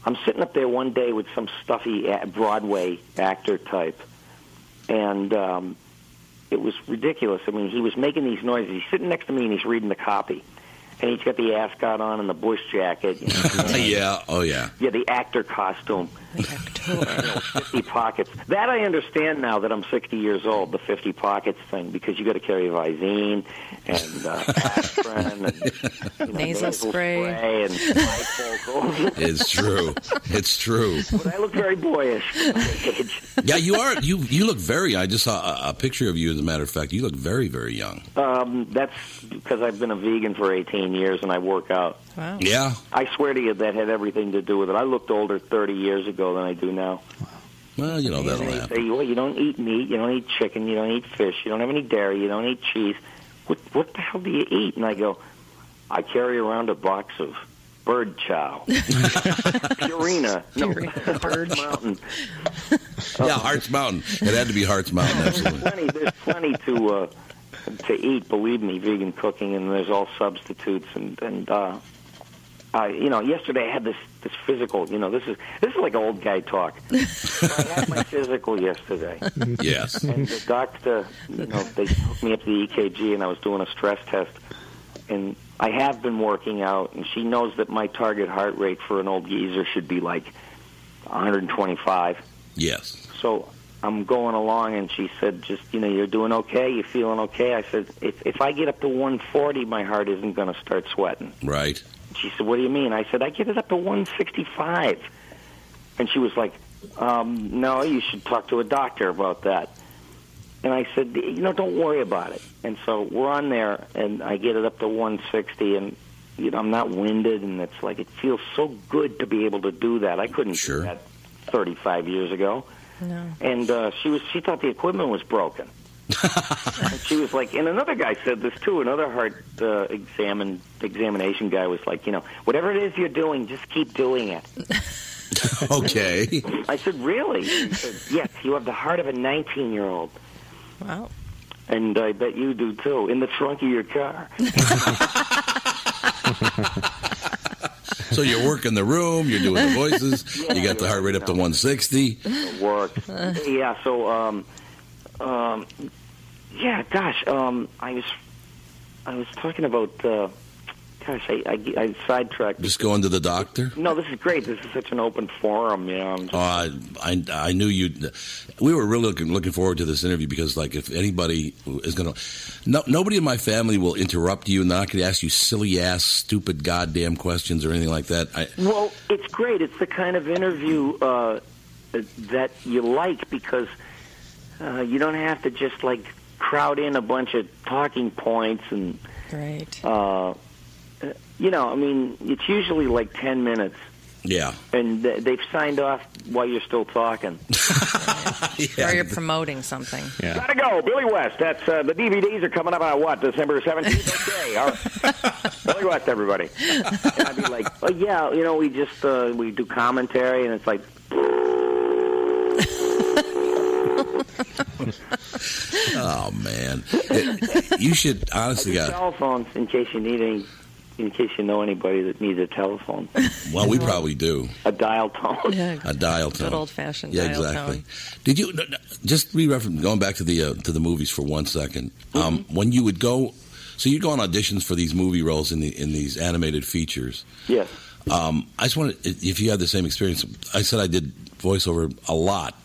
I'm sitting up there one day with some stuffy Broadway actor type, and um, it was ridiculous. I mean, he was making these noises. He's sitting next to me and he's reading the copy, and he's got the ascot on and the bush jacket. <laughs> You know, yeah. Oh yeah. yeah, the actor costume. You <laughs> 50 pockets. That I understand now that I'm 60 years old, the 50 pockets thing, because you got to carry Visine and uh, aspirin and you know, Nasal spray. and. <laughs> It's true. It's true. but I look very boyish. for my age. Yeah, you are. You you look very. I just saw a, a picture of you. As a matter of fact, you look very very young. Um, that's because I've been a vegan for 18 years and I work out. Wow. Yeah. I swear to you, that had everything to do with it. I looked older 30 years ago than I do now. Well, you know that'll happen. say, well, you don't eat meat, you don't eat chicken, you don't eat fish, you don't have any dairy, you don't eat cheese. What what the hell do you eat? And I go, I carry around a box of bird chow, <laughs> Purina, no, Bird Mountain. Yeah, Hartz Mountain. It had to be Hartz Mountain. Absolutely. Plenty, there's plenty to uh, to eat. Believe me, vegan cooking, and there's all substitutes and and. uh uh, you know, yesterday I had this this physical. You know, this is this is like old guy talk. <laughs> I had my physical yesterday. Yes. And the doctor, you know, they hooked me up to the EKG, and I was doing a stress test. And I have been working out, and she knows that my target heart rate for an old geezer should be like 125. Yes. So I'm going along, and she said, "Just you know, you're doing okay. You're feeling okay?" I said, "If if I get up to 140, my heart isn't going to start sweating." Right. She said, "What do you mean?" I said, "I get it up to 165." And she was like, um, "No, you should talk to a doctor about that." And I said, "You know, don't worry about it." And so we're on there, and I get it up to 160, and you know, I'm not winded, and it's like it feels so good to be able to do that. I couldn't do that 35 years ago. No. And uh, she was she thought the equipment was broken. <laughs> and she was like, and another guy said this too. Another heart uh, examine examination guy was like, you know, whatever it is you're doing, just keep doing it. <laughs> Okay. I said, really? He said, yes. You have the heart of a 19 year old, Wow. and I bet you do too. In the trunk of your car. <laughs> So you're working the room. You're doing the voices. You got the heart rate up to 160. It works. yeah. So, um, um, yeah. Gosh, um, I was, I was talking about. Uh, gosh, I, I, I sidetracked. Just going to the doctor. No, this is great. This is such an open forum. You know, just, Oh, I, I I knew you. We were really looking looking forward to this interview because, like, if anybody is going to, no, nobody in my family will interrupt you and not going to ask you silly ass, stupid, goddamn questions or anything like that. I, Well, it's great. It's the kind of interview uh, that you like because uh, you don't have to just like crowd in a bunch of talking points and Great. uh, you know. I mean, it's usually like ten minutes, Yeah. and th- they've signed off while you're still talking. <laughs> Or you're promoting something. Gotta go, Billy West. That's uh, the DVDs are coming up on what December seventeenth. <laughs> Okay, all right. Billy West, everybody. <laughs> And I'd be like, oh yeah, you know, we just uh, we do commentary, and it's like, <laughs> Oh man, It- you should honestly, Got do God. telephones in case you need any, in case you know anybody that needs a telephone, Well, we probably do a dial tone. Yeah, a dial tone. Good old-fashioned Yeah, dial exactly. tone. Did you no, no, just re-reference going back to the uh, to the movies for one second? Um, Mm-hmm. when you would go, so you'd go on auditions for these movie roles in the in these animated features. Yes. Um, I just wanted if you had the same experience. I said I did voiceover a lot,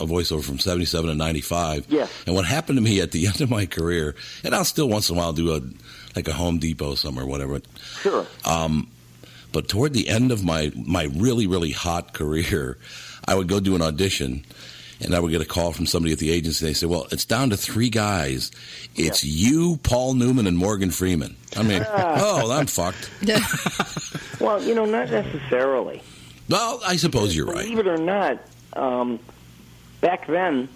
a voiceover from '77 to '95. Yes. And what happened to me at the <laughs> end of my career, and I'll still once in a while do a like a Home Depot somewhere, whatever. Sure. Um, but toward the end of my my really really hot <laughs> career, I would go do an audition, and I would get a call from somebody at the agency. They say, "Well, it's down to three guys. It's you, Paul Newman, and Morgan Freeman." I mean, <laughs> oh, I'm fucked. Well, you know, not necessarily. Well, I suppose you're right. Believe it or not, um, back then,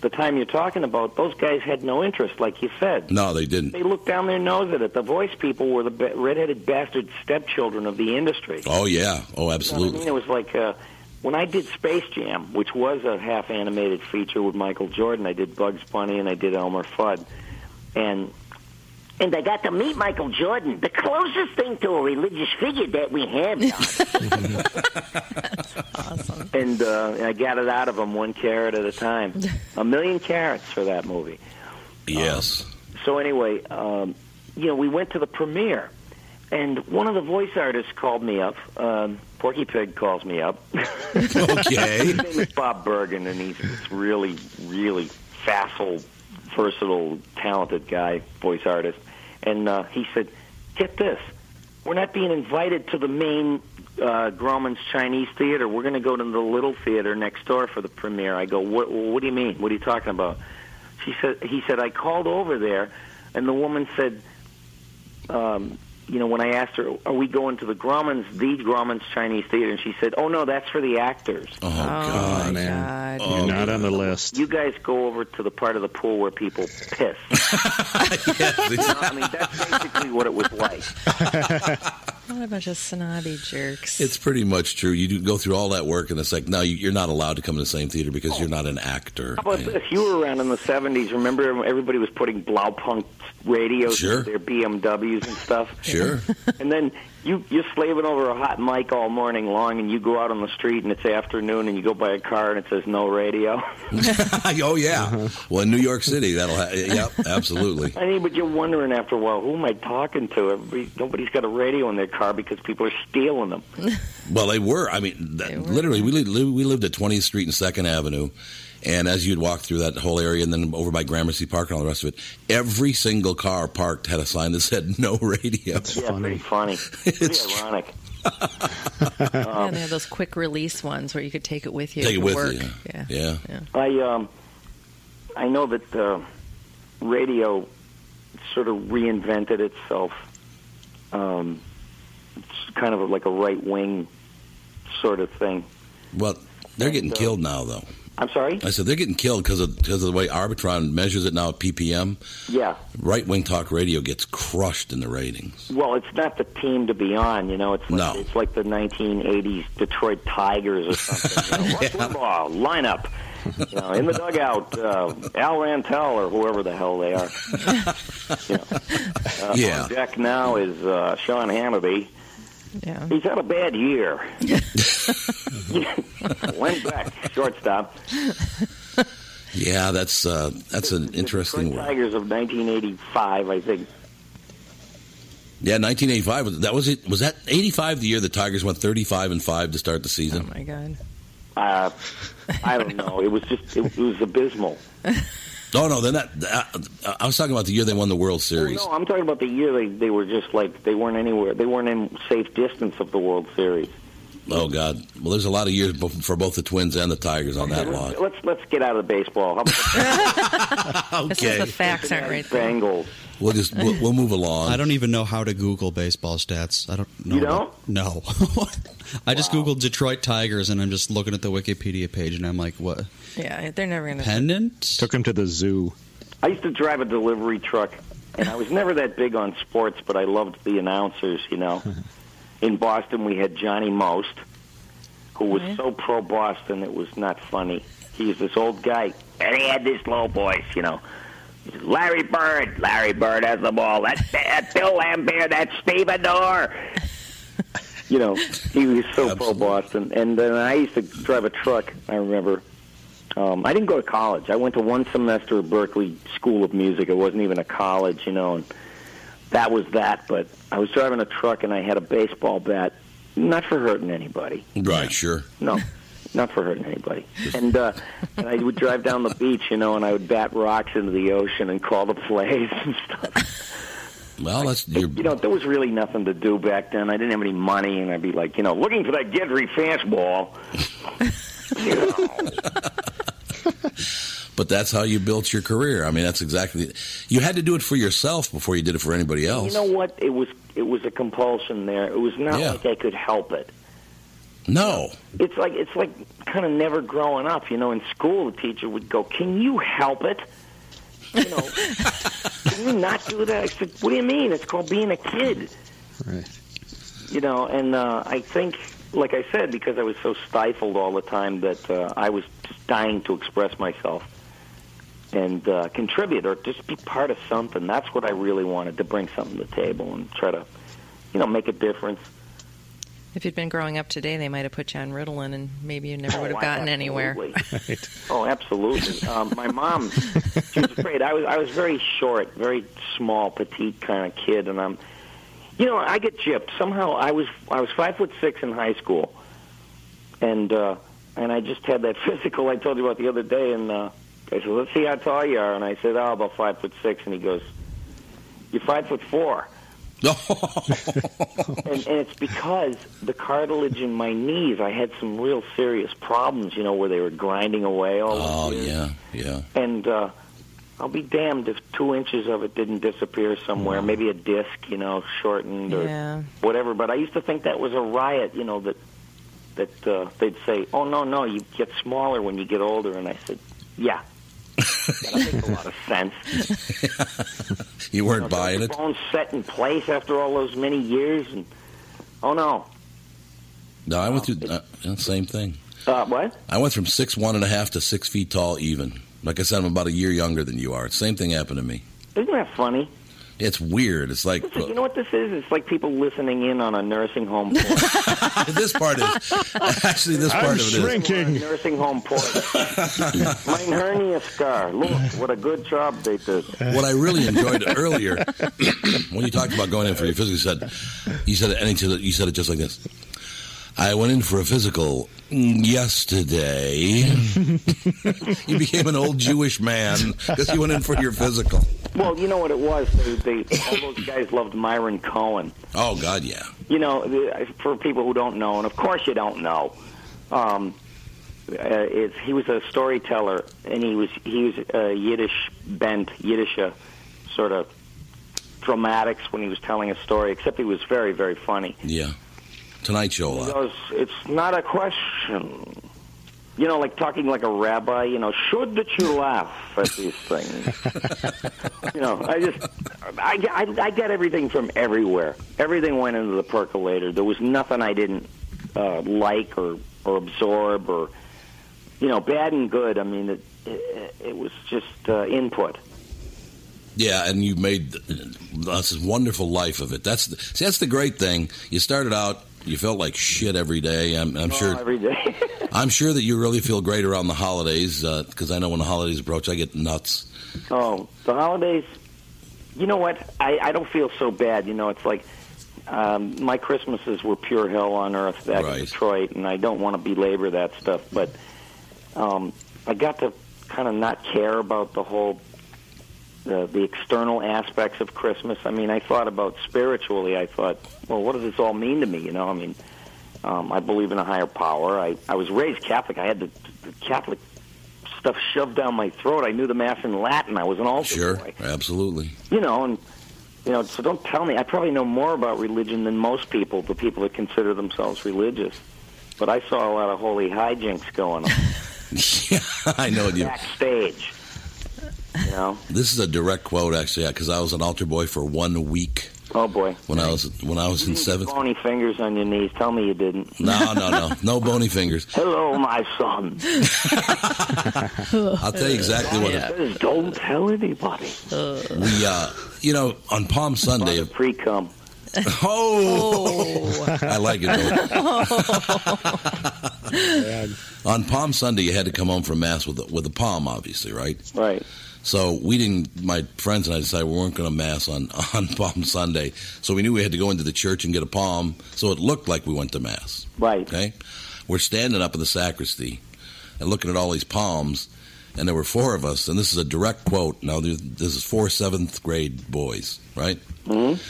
the time you're talking about, those guys had no interest, like you said. No, they didn't. They looked down their nose at it. The voice people were the redheaded bastard stepchildren of the industry. Oh yeah. Oh, You know I absolutely. mean? It was like uh, when I did Space Jam, which was a half animated feature with Michael Jordan. I did Bugs Bunny and I did Elmer Fudd, and And I got to meet Michael Jordan, the closest thing to a religious figure that we have. Don. <laughs> and uh, I got it out of him one carrot at a time. a million carrots for that movie. Yes. So anyway, um, you know, we went to the premiere, and one of the voice artists called me up. Um, Porky Pig calls me up. <laughs> okay. His name is Bob Bergen, and he's this really, really facile, versatile, talented guy, voice artist. And uh, he said, "Get this, we're not being invited to the main uh, Grauman's Chinese Theater. We're going to go to the little theater next door for the premiere." I go, "What? What do you mean? What are you talking about?" She said, "He said I called over there, and the woman said." Um, you know, when I asked her, "Are we going to the Grauman's, the Grauman's Chinese Theater?" and she said, "Oh no, that's for the actors." Oh, oh God, man. You're Oh, not on the list. You guys go over to the part of the pool where people piss. <laughs> I mean, that's basically what it was like. <laughs> What a bunch of snobby jerks. It's pretty much true. You do go through all that work, and it's like, no, you- you're not allowed to come to the same theater because you're not an actor. How about this? You were around in the '70s. Remember, everybody was putting Blaupunkt radios Sure. in their BMWs and stuff. Sure. and then you you're slaving over a hot mic all morning long, and you go out on the street, and it's afternoon, and you go by a car, and it says no radio. <laughs> <laughs> oh yeah. Uh-huh. Well, in New York City, that'll. Ha- yep, absolutely. <laughs> I mean, but you're wondering after a while, who am I talking to? Everybody, nobody's got a radio in their car because people are stealing them. Well, they were. I mean, that, literally, we lived, we lived at 20th Street and Second Avenue, and as you'd walk through that whole area, and then over by Gramercy Park and all the rest of it, every single car parked had a sign that said "No radio." That's yeah, pretty funny. <laughs> Pretty ironic. <laughs> yeah, they have those quick release ones where you could take it with you Take it with work. you. Yeah. Yeah. I um, I know that uh, radio sort of reinvented itself. Um, it's kind of like a right wing sort of thing. Well, they're getting And, uh, killed now, though. I'm sorry. I said they're getting killed because of because of the way Arbitron measures it now at ppm. Yeah. Right wing talk radio gets crushed in the ratings. Well, it's not the team to be on. You know, it's like, No. it's like the 1980s Detroit Tigers or something. You know, <laughs> Limbaugh lineup. You know, in the dugout, uh, Al Rantel or whoever the hell they are. <laughs> you know, uh, Yeah. On deck now is uh, Sean Hannity. Yeah. He's had a bad year. <laughs> Went back, shortstop. Yeah, that's uh, that's an interesting Detroit word. Tigers of 1985, I think. Yeah, 1985. was- That was it. Was that 85 the year the Tigers went 35 and five to start the season? Oh my god. Uh, I don't know. It was just it, was abysmal. <laughs> Oh no, then that uh, I was talking about the year they won the World Series. No, I'm talking about the year they they were just like they weren't anywhere. They weren't in safe distance of the World Series. Oh God. Well, there's a lot of years bo- for both the Twins and the Tigers on that lot. Let's let's get out of baseball. How about <laughs> This is the facts aren't right. Bengals? We'll just we'll, we'll move along. I don't even know how to Google baseball stats. I don't know. You about- No. <laughs> I just Googled Detroit Tigers and I'm just looking at the Wikipedia page and I'm like, what? Yeah, they're never going to. Pendant? Took him to the zoo. I used to drive a delivery truck, and I was never that big on sports, but I loved the announcers. You know, <laughs> in Boston we had Johnny Most, who was Yeah. so pro Boston it was not funny. He was this old guy, and he had this low voice. You know, Larry Bird, Larry Bird has the ball. That's, that's Bill Lambert. That's Stephen Orr. You know, he was so pro Boston. And then I used to drive a truck. I remember. Um, I didn't go to college. I went to one semester of Berklee School of Music. It wasn't even a college, you know, and that was that. But I was driving a truck and I had a baseball bat, not for hurting anybody. Right, sure. No, not for hurting anybody. <laughs> And uh, and I would drive down the beach, you know, and I would bat rocks into the ocean and call the plays and stuff. Well, that's your You know, there was really nothing to do back then. I didn't have any money, and I'd be like, you know, looking for that Guidry fastball. <laughs> you <laughs> know. But that's how you built your career. I mean, that's exactly. You had to do it for yourself before you did it for anybody else. You know what? It was it was a compulsion there. It was not Yeah. like I could help it. no. It's like it's like kind of never growing up. You know, in school, the teacher would go, "Can you help it? You know, <laughs> can you not do that?" I said, "What do you mean? It's called being a kid." Right. You know, and uh, I think, like I said, because I was so stifled all the time that uh, I was just dying to express myself and uh, contribute or just be part of something. That's what I really wanted to bring something to the table and try to, you know, make a difference. If you'd been growing up today, they might have put you on Ritalin, and maybe you never Oh, would have I- gotten anywhere. <laughs> absolutely. Oh, absolutely. Um, my mom, she was afraid. I was I was very short, very small, petite kind of kid, and I'm, you know, I get gypped. Somehow I was I was five foot six in high school, and uh, and I just had that <laughs> physical I told you about the other day, and uh, I said, let's see how tall you are, and I said, oh, about five foot six, and he goes, you're five foot four. <laughs> and, and it's because the cartilage in my knees, I had some real serious problems, you know, where they were grinding away all Oh yeah, yeah. And uh, I'll be damned if two inches of it didn't disappear somewhere. Maybe a disc, you know, shortened or Yeah. whatever. But I used to think that was a riot, you know, that that uh, they'd say, "Oh no, no, you get smaller when you get older." And I said, "Yeah." that makes a lot of sense. <laughs> You weren't You know, buying it. Bones set in place after all those many years, and oh no, No, I went through uh, same thing. uh, what? I went from six one and a half to six feet tall, even. Like I said, I'm about a year younger than you are. Same thing happened to me. Isn't that funny? It's weird. It's like Listen, you know what this is? It's like people listening in on a nursing home. <laughs> Porn. this part is actually this part I'm of it is. shrinking. nursing home porn. <laughs> My hernia scar. Look, what a good job they did. What I really enjoyed earlier <clears throat> when you talked about going in for your physical, you said you said it, and he said it- you said it just like this. I went in for a physical yesterday. <laughs> you became an old Jewish man because you went in for your physical. Well, you know what it was? They, they, all those guys loved Myron Cohen. Oh God, yeah. You know, for people who don't know, and of course you don't know, um, uh, it's, he was a storyteller, and he was he was uh, Yiddish bent, Yiddish uh, sort of dramatics when he was telling a story. Except he was very, very funny. Yeah. Tonight Show a He goes, "It's not a question." You know, like talking like a rabbi. You know, should that you laugh at these things? <laughs> you know, I just, I, I, I get everything from everywhere. Everything went into the percolator. There was nothing I didn't uh, like or or absorb or, you know, bad and good. I mean, it it, it was just uh, input. Yeah, and you made that's a wonderful life of it. That's the, see, that's the great thing. You started out, you felt like shit every day. I'm, I'm Oh, sure. every day. <laughs> I'm sure that you really feel great around the holidays because I know when the holidays approach, I get nuts. Oh, the holidays. You know what? I, I don't feel so bad. You know, it's like um, my Christmases were pure hell on earth back in Detroit, and I don't want to belabor that stuff, but um, I got to kind of not care about the whole the the external aspects of Christmas. I mean, I thought about spiritually. I thought, well, what does this all mean to me? You know, I mean, um, I believe in a higher power. I I was raised Catholic. I had the, the Catholic stuff shoved down my throat. I knew the mass in Latin. I was an altar Sure, boy. absolutely. You know, and you know, so don't tell me. I probably know more about religion than most people, the people that consider themselves religious. But I saw a lot of holy hijinks going on <laughs> yeah, I know you. backstage. You know? This is a direct quote, actually, because I was an altar boy for one week Oh boy. when I was when I was in seventh. Bony fingers on your knees. Tell me you didn't. No, no, no, no <laughs> bony fingers. Hello, my son. <laughs> I'll tell you exactly what it, Says, Don't tell anybody. we, uh, you know, on Palm Sunday. Pre cum. <laughs> Oh, I like it. Though. on Palm Sunday, you had to come home from mass with a, with a palm, obviously, right? Right. So we didn't. My friends and I decided we weren't going to mass on <laughs> on Palm Sunday. So we knew we had to go into the church and get a palm, so it looked like we went to mass. Right. Okay. We're standing up in the sacristy and looking at all these palms, and there were four of us. And this is a direct quote. Now this this is four seventh grade boys, right? Mm-hmm.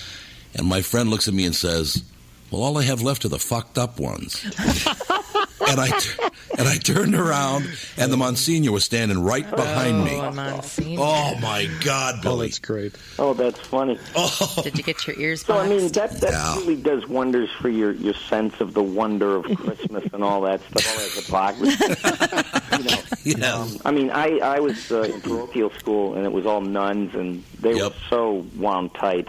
And my friend looks at me and says, "Well, all I have left are the fucked up ones." <laughs> and I t- and I turned around, and the Monsignor was standing right behind me. Oh my God, Billy! Oh, that's great. Oh, that's funny. Oh. Did you get your ears So I mean that that really does wonders for your your sense of the wonder of Christmas and all that stuff, all that hypocrisy. <laughs> you know, <laughs> Yeah. um, I mean, I I was uh, in parochial school and it was all nuns and they were so wound tight,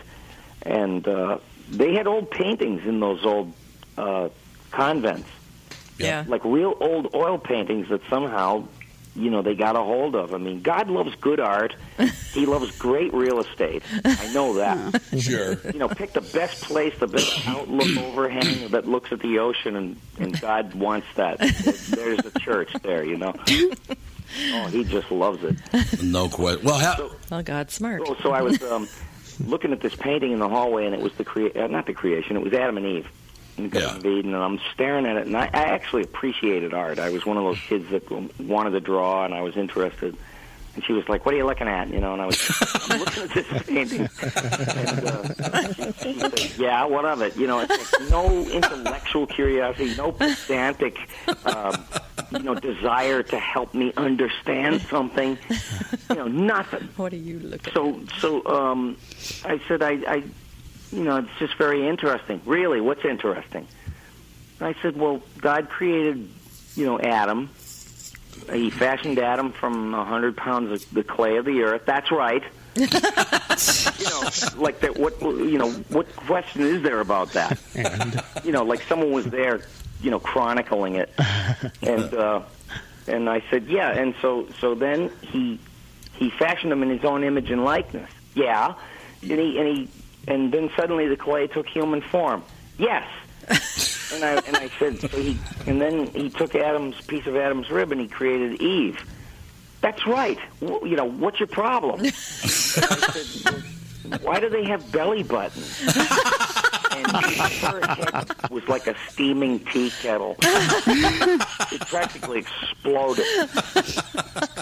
and uh, they had old paintings in those old uh, convents. Yeah. like real old oil paintings that somehow. You know they got a hold of. I mean, God loves good art. <laughs> He loves great real estate. I know that <laughs> Sure. you know, pick the best place, the best outlook overhang that looks at the ocean, and, and God wants that. There's the church there, you know. <laughs> Oh, he just loves it. No question. Well, how, well, God's smart. So, so I was um, looking at this painting in the hallway, and it was the crea- uh, not the creation, it was Adam and Eve. In the Garden of and I'm staring at it, and I, I actually appreciated art. I was one of those kids that wanted to draw, and I was interested. And she was like, "What are you looking at?" You know, and I was I'm <laughs> looking at this painting. And, uh, she said, "Yeah, what of it?" You know, it's like no intellectual curiosity, no pedantic, um, you know, desire to help me understand something. You know, nothing. What are you looking? So, so um, I said, I, I, you know, it's just very interesting. Really, what's interesting? I said, well, God created, you know, Adam. He fashioned Adam from a hundred pounds of the clay of the earth. That's right. <laughs> you know, like that. What you know? What question is there about that? you know, like someone was there, you know, chronicling it, and uh, and I said, yeah. And so so then he he fashioned him in his own image and likeness. Yeah, and he and he and then suddenly the clay took human form. Yes. <laughs> and I and I said, so he and then he took Adam's piece of Adam's rib and he created Eve. That's right. W- You know, what's your problem? <laughs> I said, "Well, why do they have belly buttons? <laughs> And her head was like a steaming tea kettle. it practically exploded.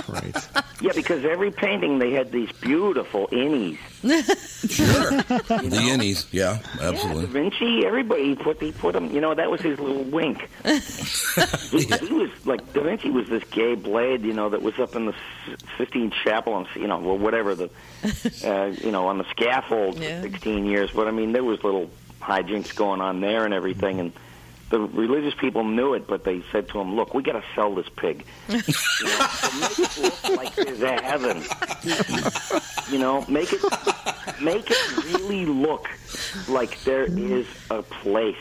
Right. Yeah, because every painting they had these beautiful innies. Sure. The innies, yeah, Yeah, absolutely. Da Vinci, everybody he put he put him. You know, that was his little wink. <laughs> he, he was like Da Vinci was this gay blade, you know, that was up in the S- Sistine Chapel, and you know, or whatever the, uh, you know, on the scaffold Yeah. for 16 years. But I mean, there was little hijinks going on there and everything, and the religious people knew it, but they said to him, "Look, we got to sell this pig. <laughs> you know, so make it look like there's a heaven. You know, make it make it really look like there is a place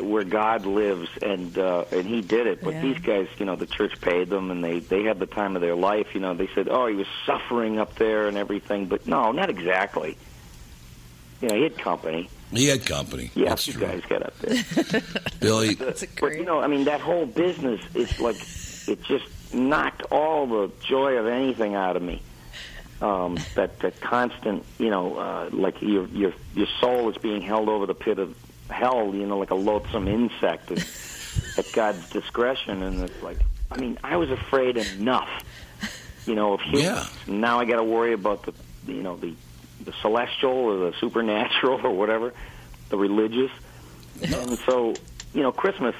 where God lives, and uh, and He did it. But Yeah. these guys, you know, the church paid them, and they they had the time of their life. You know, they said, "Oh, he was suffering up there and everything," but no, not exactly. You know, he had company. He had company. Yeah, That's you true. guys got up there. <laughs> Billy, but you know, I mean, that whole business is like it just knocked all the joy of anything out of me. Um, that that constant, you know, uh, like your your your soul is being held over the pit of hell, you know, like a loathsome insect at, at God's discretion, and it's like, I mean, I was afraid enough, you know, of humans. Now I got to worry about the, you know, the the celestial or the supernatural <laughs> or whatever, the religious. And so, you know, Christmas,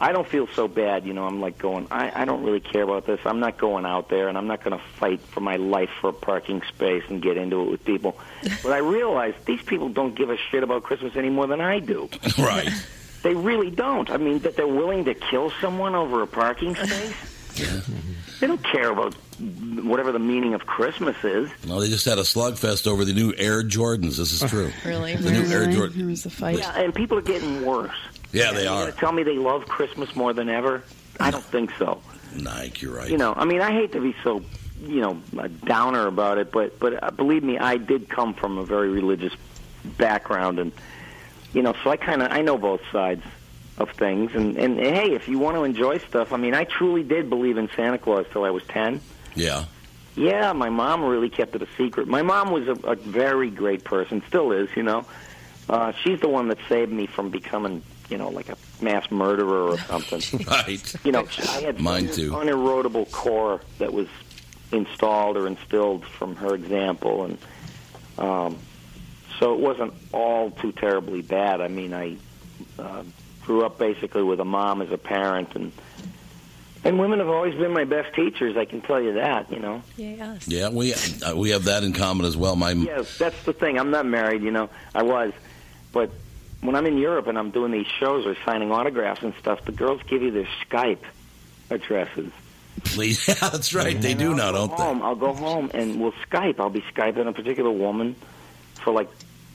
I don't feel so bad. You know, I'm like going, I, I don't really care about this. I'm not going out there, and I'm not going to fight for my life for a parking space and get into it with people. but I realize these people don't give a shit about Christmas any more than I do. <laughs> Right. They really don't. I mean, that they're willing to kill someone over a parking space. Yeah. They don't care about whatever the meaning of Christmas is. No, they just had a slugfest over the new Air Jordans. This is true. Really? The new Air Jordan. There was a fight. Yeah, and people are getting worse. Yeah, they are. tell me they love Christmas more than ever? I don't think so. Nike, you're right. You know, I mean, I hate to be so, you know, a downer about it, but but uh, believe me, I did come from a very religious background, and you know, so I kind of I know both sides of things. And and hey, if you want to enjoy stuff, I mean, I truly did believe in Santa Claus till I was ten. Yeah. Yeah, my mom really kept it a secret. My mom was a, a very great person, still is, you know. Uh, she's the one that saved me from becoming, you know, like a mass murderer or something. <laughs> Right. You know, I had Mine too. unerodable core that was installed or instilled from her example, and um, so it wasn't all too terribly bad. I mean, I uh, grew up basically with a mom as a parent, and and women have always been my best teachers. I can tell you that. You know. Yes. Yeah, we uh, we have that in common as well. My Yes, that's the thing. I'm not married, you know. I was, but when I'm in Europe and I'm doing these shows or signing autographs and stuff, the girls give you their Skype addresses. Please, <laughs> yeah, that's right. They do now, don't they? I'll go home and we'll Skype. I'll be Skyping a particular woman for like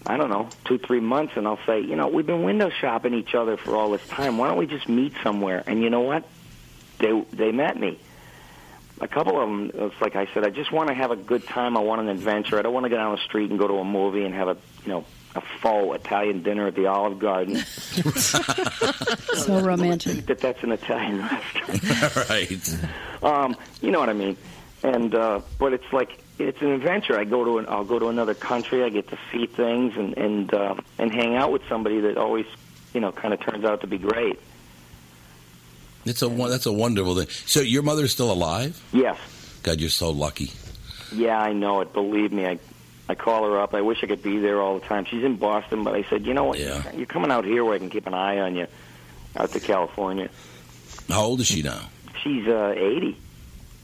I don't know two three months, and I'll say, you know, we've been window shopping each other for all this time. Why don't we just meet somewhere? And you know what? They they met me. A couple of them. It's like I said. I just want to have a good time. I want an adventure. I don't want to go down the street and go to a movie and have a you know a faux Italian dinner at the Olive Garden. <laughs> <laughs> So romantic. think that that's an Italian restaurant. <laughs> right. Um, you know what I mean? And uh, but it's like it's an adventure. I go to an, I'll go to another country. I get to see things and and uh, and hang out with somebody that always you know kind of turns out to be great. It's a that's a wonderful thing. So your mother's still alive? Yes. God, you're so lucky. Yeah, I know it. Believe me, I I call her up. I wish I could be there all the time. She's in Boston, but I said, you know what? Yeah. You're coming out here where I can keep an eye on you. Out to California. How old is she now? She's uh, 80.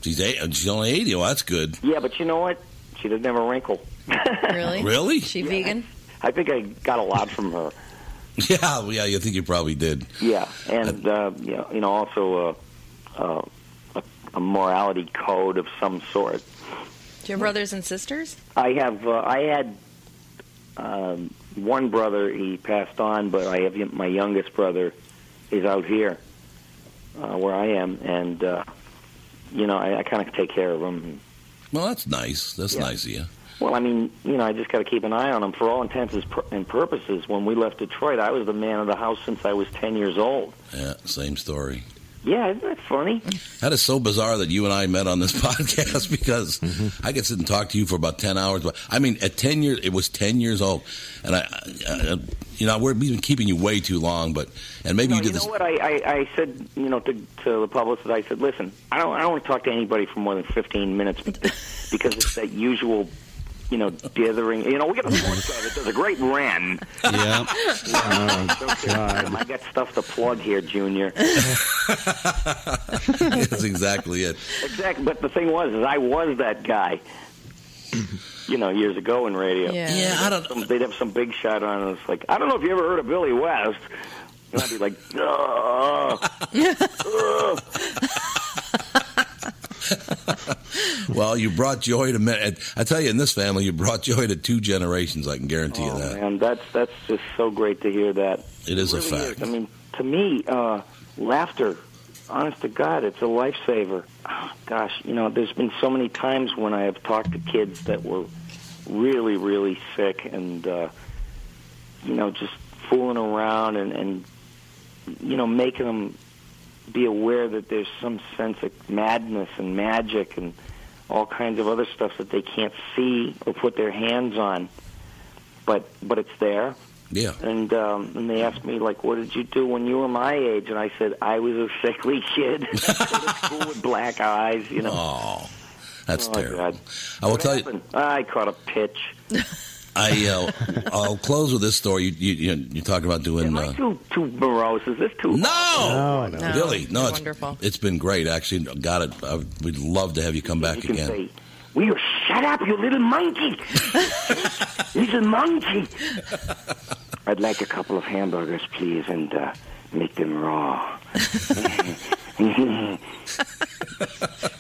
She's eight. She's only eighty. Well, that's good. Yeah, but you know what? She doesn't have a wrinkle. <laughs> Really? Really? She vegan? I think I got a lot from her. <laughs> Yeah, yeah. You think you probably did. Yeah, and uh, you know, you know, also uh, uh, a, a morality code of some sort. Do you have brothers and sisters? I have, uh, I had um, one brother. He passed on, but I have my youngest brother is out here uh, where I am, and uh, you know, I, I kind of take care of them. Well, that's nice. That's Yeah. nice of you. Well, I mean, you know, I just got to keep an eye on them. For all intents and purposes, when we left Detroit, I was the man of the house since I was ten years old. Yeah, same story. Yeah, isn't that funny? That is so bizarre that you and I met on this <laughs> podcast because I could sit and talk to you for about ten hours. But I mean, at ten years, it was ten years old, and I, I you know, we're, we've been keeping you way too long. But and maybe No, you did you this. know what? I, I, I said, you know, to, to the publicist, I said, listen, I don't, I don't want to talk to anybody for more than 15 minutes <laughs> because it's that usual, you know, dithering. You know, we got a sports <laughs> guy that does a great ran. Yeah. <laughs> oh, God. I got stuff to plug here, Junior. <laughs> That's exactly it. exactly. But the thing was, is I was that guy. You know, years ago in radio. Yeah. Yeah, I don't. Some, they'd have some big shot on, and it's like, I don't know if you ever heard of Billy West. And I'd be like, Ugh. <laughs> Well, you brought joy to. ma- I tell you, in this family, you brought joy to two generations. I can guarantee you Oh, that. man, that's that's just so great to hear that. It is a really fact. is. I mean, to me, uh, laughter, honest to God, it's a lifesaver. Oh, gosh, you know, there's been so many times when I have talked to kids that were really, really sick and, uh, you know, just fooling around and, and, you know, making them be aware that there's some sense of madness and magic and all kinds of other stuff that they can't see or put their hands on. But but it's there. Yeah. And um, and they asked me like, "What did you do when you were my age?" And I said, "I was a sickly kid, <laughs> school with black eyes." You know. Oh, that's Oh, terrible. God. I will What tell you. happened? I caught a pitch. <laughs> I uh, I'll close with this story. You you, you you're talking about doing. Uh, Too too morose. Is this too? no, No, no. Billy, no, it's wonderful. it's been great. Actually, got it. I, we'd love to have you come back You can again. say, "Will you shut up, you little monkey? <laughs> He's a monkey." I'd like a couple of hamburgers, please, and uh, make them raw. <laughs> <laughs>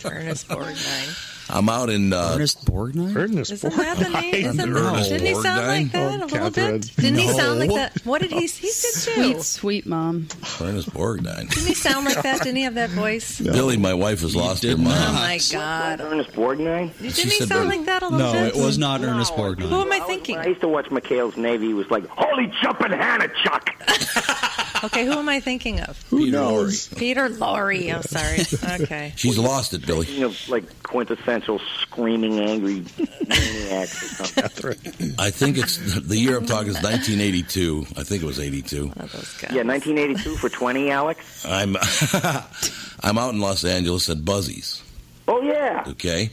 Ernest Borgnine. I'm out in uh, Ernest Borgnine. Ernest Isn't that the name? Isn't, Ernest didn't he sound like that a little Catherine. bit? Didn't he sound like that? What did he? He did too. Sweet, sweet mom. Ernest Borgnine. Didn't he sound like that? Didn't he have that voice? <laughs> Billy, my wife has lost her Oh my God! Ernest Borgnine. Didn't She he sound Ern- like that a little No, bit? No, it was not Ernest Borgnine. Who am I I was- thinking? I used to watch McHale's Navy, he was like, "Holy jumping Hannah, Chuck." <laughs> Okay, who am I thinking of? Who knows? Peter Lorre. I'm sorry. Okay. She's lost it, Billy. You know, like quintessential screaming angry maniacs or something. <laughs> I think it's the year I'm talking is 1982. I think it was 82. Yeah, 1982 for 20, Alex. I'm <laughs> I'm out in Los Angeles at Buzzy's. Oh yeah. Okay,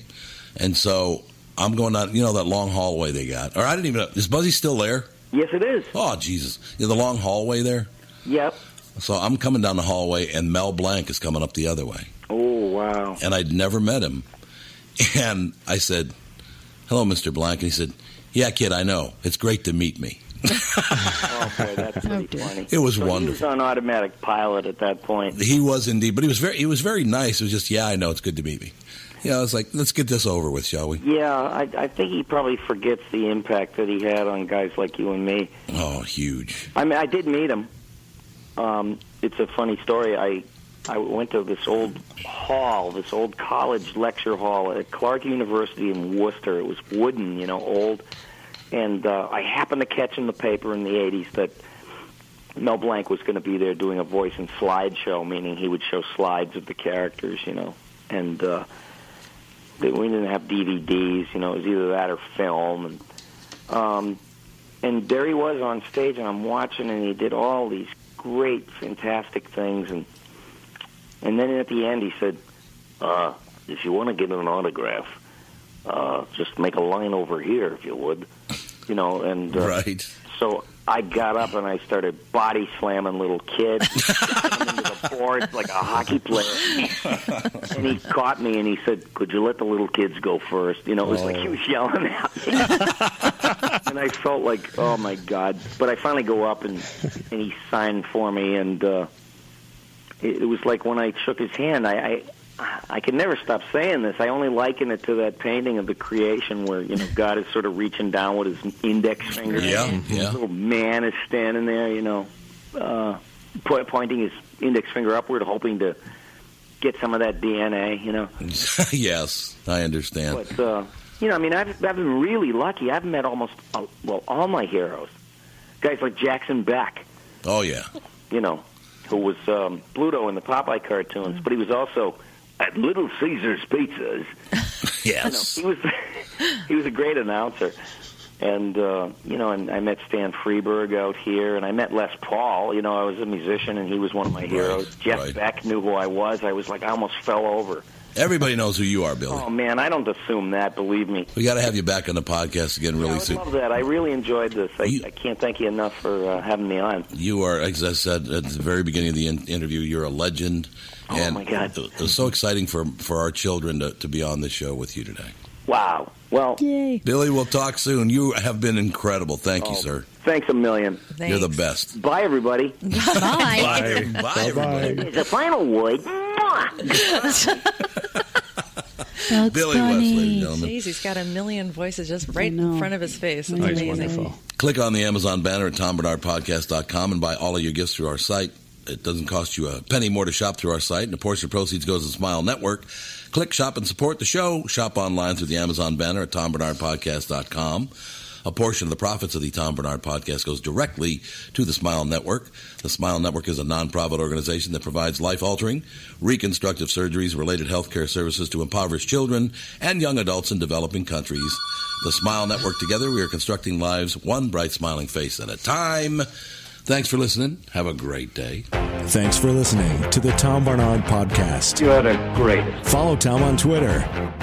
and so I'm going out. You know that long hallway they got, or I didn't even. know. Is Buzzy still there? Yes, it is. Oh Jesus! Yeah, the long hallway there. Yep. So I'm coming down the hallway, and Mel Blanc is coming up the other way, Oh wow. and I'd never met him. And I said, "Hello, Mr. Blanc. and he said, "Yeah, kid, I know. It's great to meet me." Oh boy, that's pretty funny. It was So He was wonderful. on automatic pilot at that point. He was indeed, but he was very he was very nice. It was just, "Yeah, I know. It's good to meet me." You know, was like, let's get this over with, shall we? Yeah, I, I think he probably forgets the impact that he had on guys like you and me. Oh, huge. I mean, I did meet him. Um, it's a funny story. I I went to this old hall, this old college lecture hall at Clark University in Worcester. It was wooden, you know, old. And uh, I happened to catch in the paper in the '80s that Mel Blanc was going to be there doing a voice and slide show, meaning he would show slides of the characters, you know. And uh, they, we didn't have DVDs, you know. It was either that or film. And um, and there he was on stage, and I'm watching, and he did all these great, fantastic things, and and then at the end he said, uh, "If you want to get an autograph, uh, just make a line over here, if you would." You know, and uh, Right. So I got up and I started body slamming little kids <laughs> into the boards like a hockey player. <laughs> and he caught me and he said, "Could you let the little kids go first? You know, it was like he was yelling at me, <laughs> and I felt like, oh my god! But I finally go up and and he signed for me, and uh, it, it was like when I shook his hand, I. I I can never stop saying this. I only liken it to that painting of the creation where you know God is sort of reaching down with his index finger. Yeah, yeah. Little man is standing there, you know, uh, po- pointing his index finger upward, hoping to get some of that DNA. You know, <laughs> yes, I understand. but uh, you know, I mean, I've I've been really lucky. I've met almost uh, well all my heroes, guys like Jackson Beck. Oh yeah. You know, who was um, Bluto in the Popeye cartoons, but he was also at Little Caesar's Pizzas. <laughs> Yes. You know, he was <laughs> he was a great announcer. And uh, you know, and I met Stan Freberg out here, and I met Les Paul. You know, I was a musician, and he was one of my heroes. Jeff Beck knew who I was. I was like, I almost fell over. Everybody knows who you are, Billy. Oh man, I don't assume that. Believe me. We got to have you back on the podcast again really I would soon. love that. I really enjoyed this. I, I can't thank you enough for uh, having me on. You are, as I said at the very beginning of the in- interview, you're a legend. Oh, and my God. It was so exciting for for our children to, to be on the show with you today. Wow. Well, Billy, we'll talk soon. You have been incredible. Thank you, Oh, sir. Thanks a million. You're the best. Bye, everybody. <laughs> Bye. Bye, bye, everybody. The final word. Billy West, ladies and gentlemen. Jeez, he's got a million voices just right in front of his face. It's amazing. Click on the Amazon banner at tombarnardpodcast.com and buy all of your gifts through our site. It doesn't cost you a penny more to shop through our site, and a portion of proceeds goes to Smile Network. Click, shop, and support the show. Shop online through the Amazon banner at tombarnardpodcast.com. A portion of the profits of the Tom Barnard podcast goes directly to the Smile Network. The Smile Network is a nonprofit organization that provides life-altering, reconstructive surgeries, related healthcare services to impoverished children and young adults in developing countries. The Smile Network together, we are constructing lives one bright smiling face at a time. Thanks for listening. Have a great day. Thanks for listening to the Tom Barnard Podcast. You're the greatest. Follow Tom on Twitter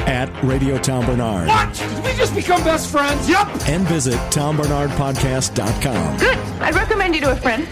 at Radio Tom Barnard. What? Did we just become best friends? Yep. And visit TomBarnardPodcast.com. Good. I'd recommend you to a friend.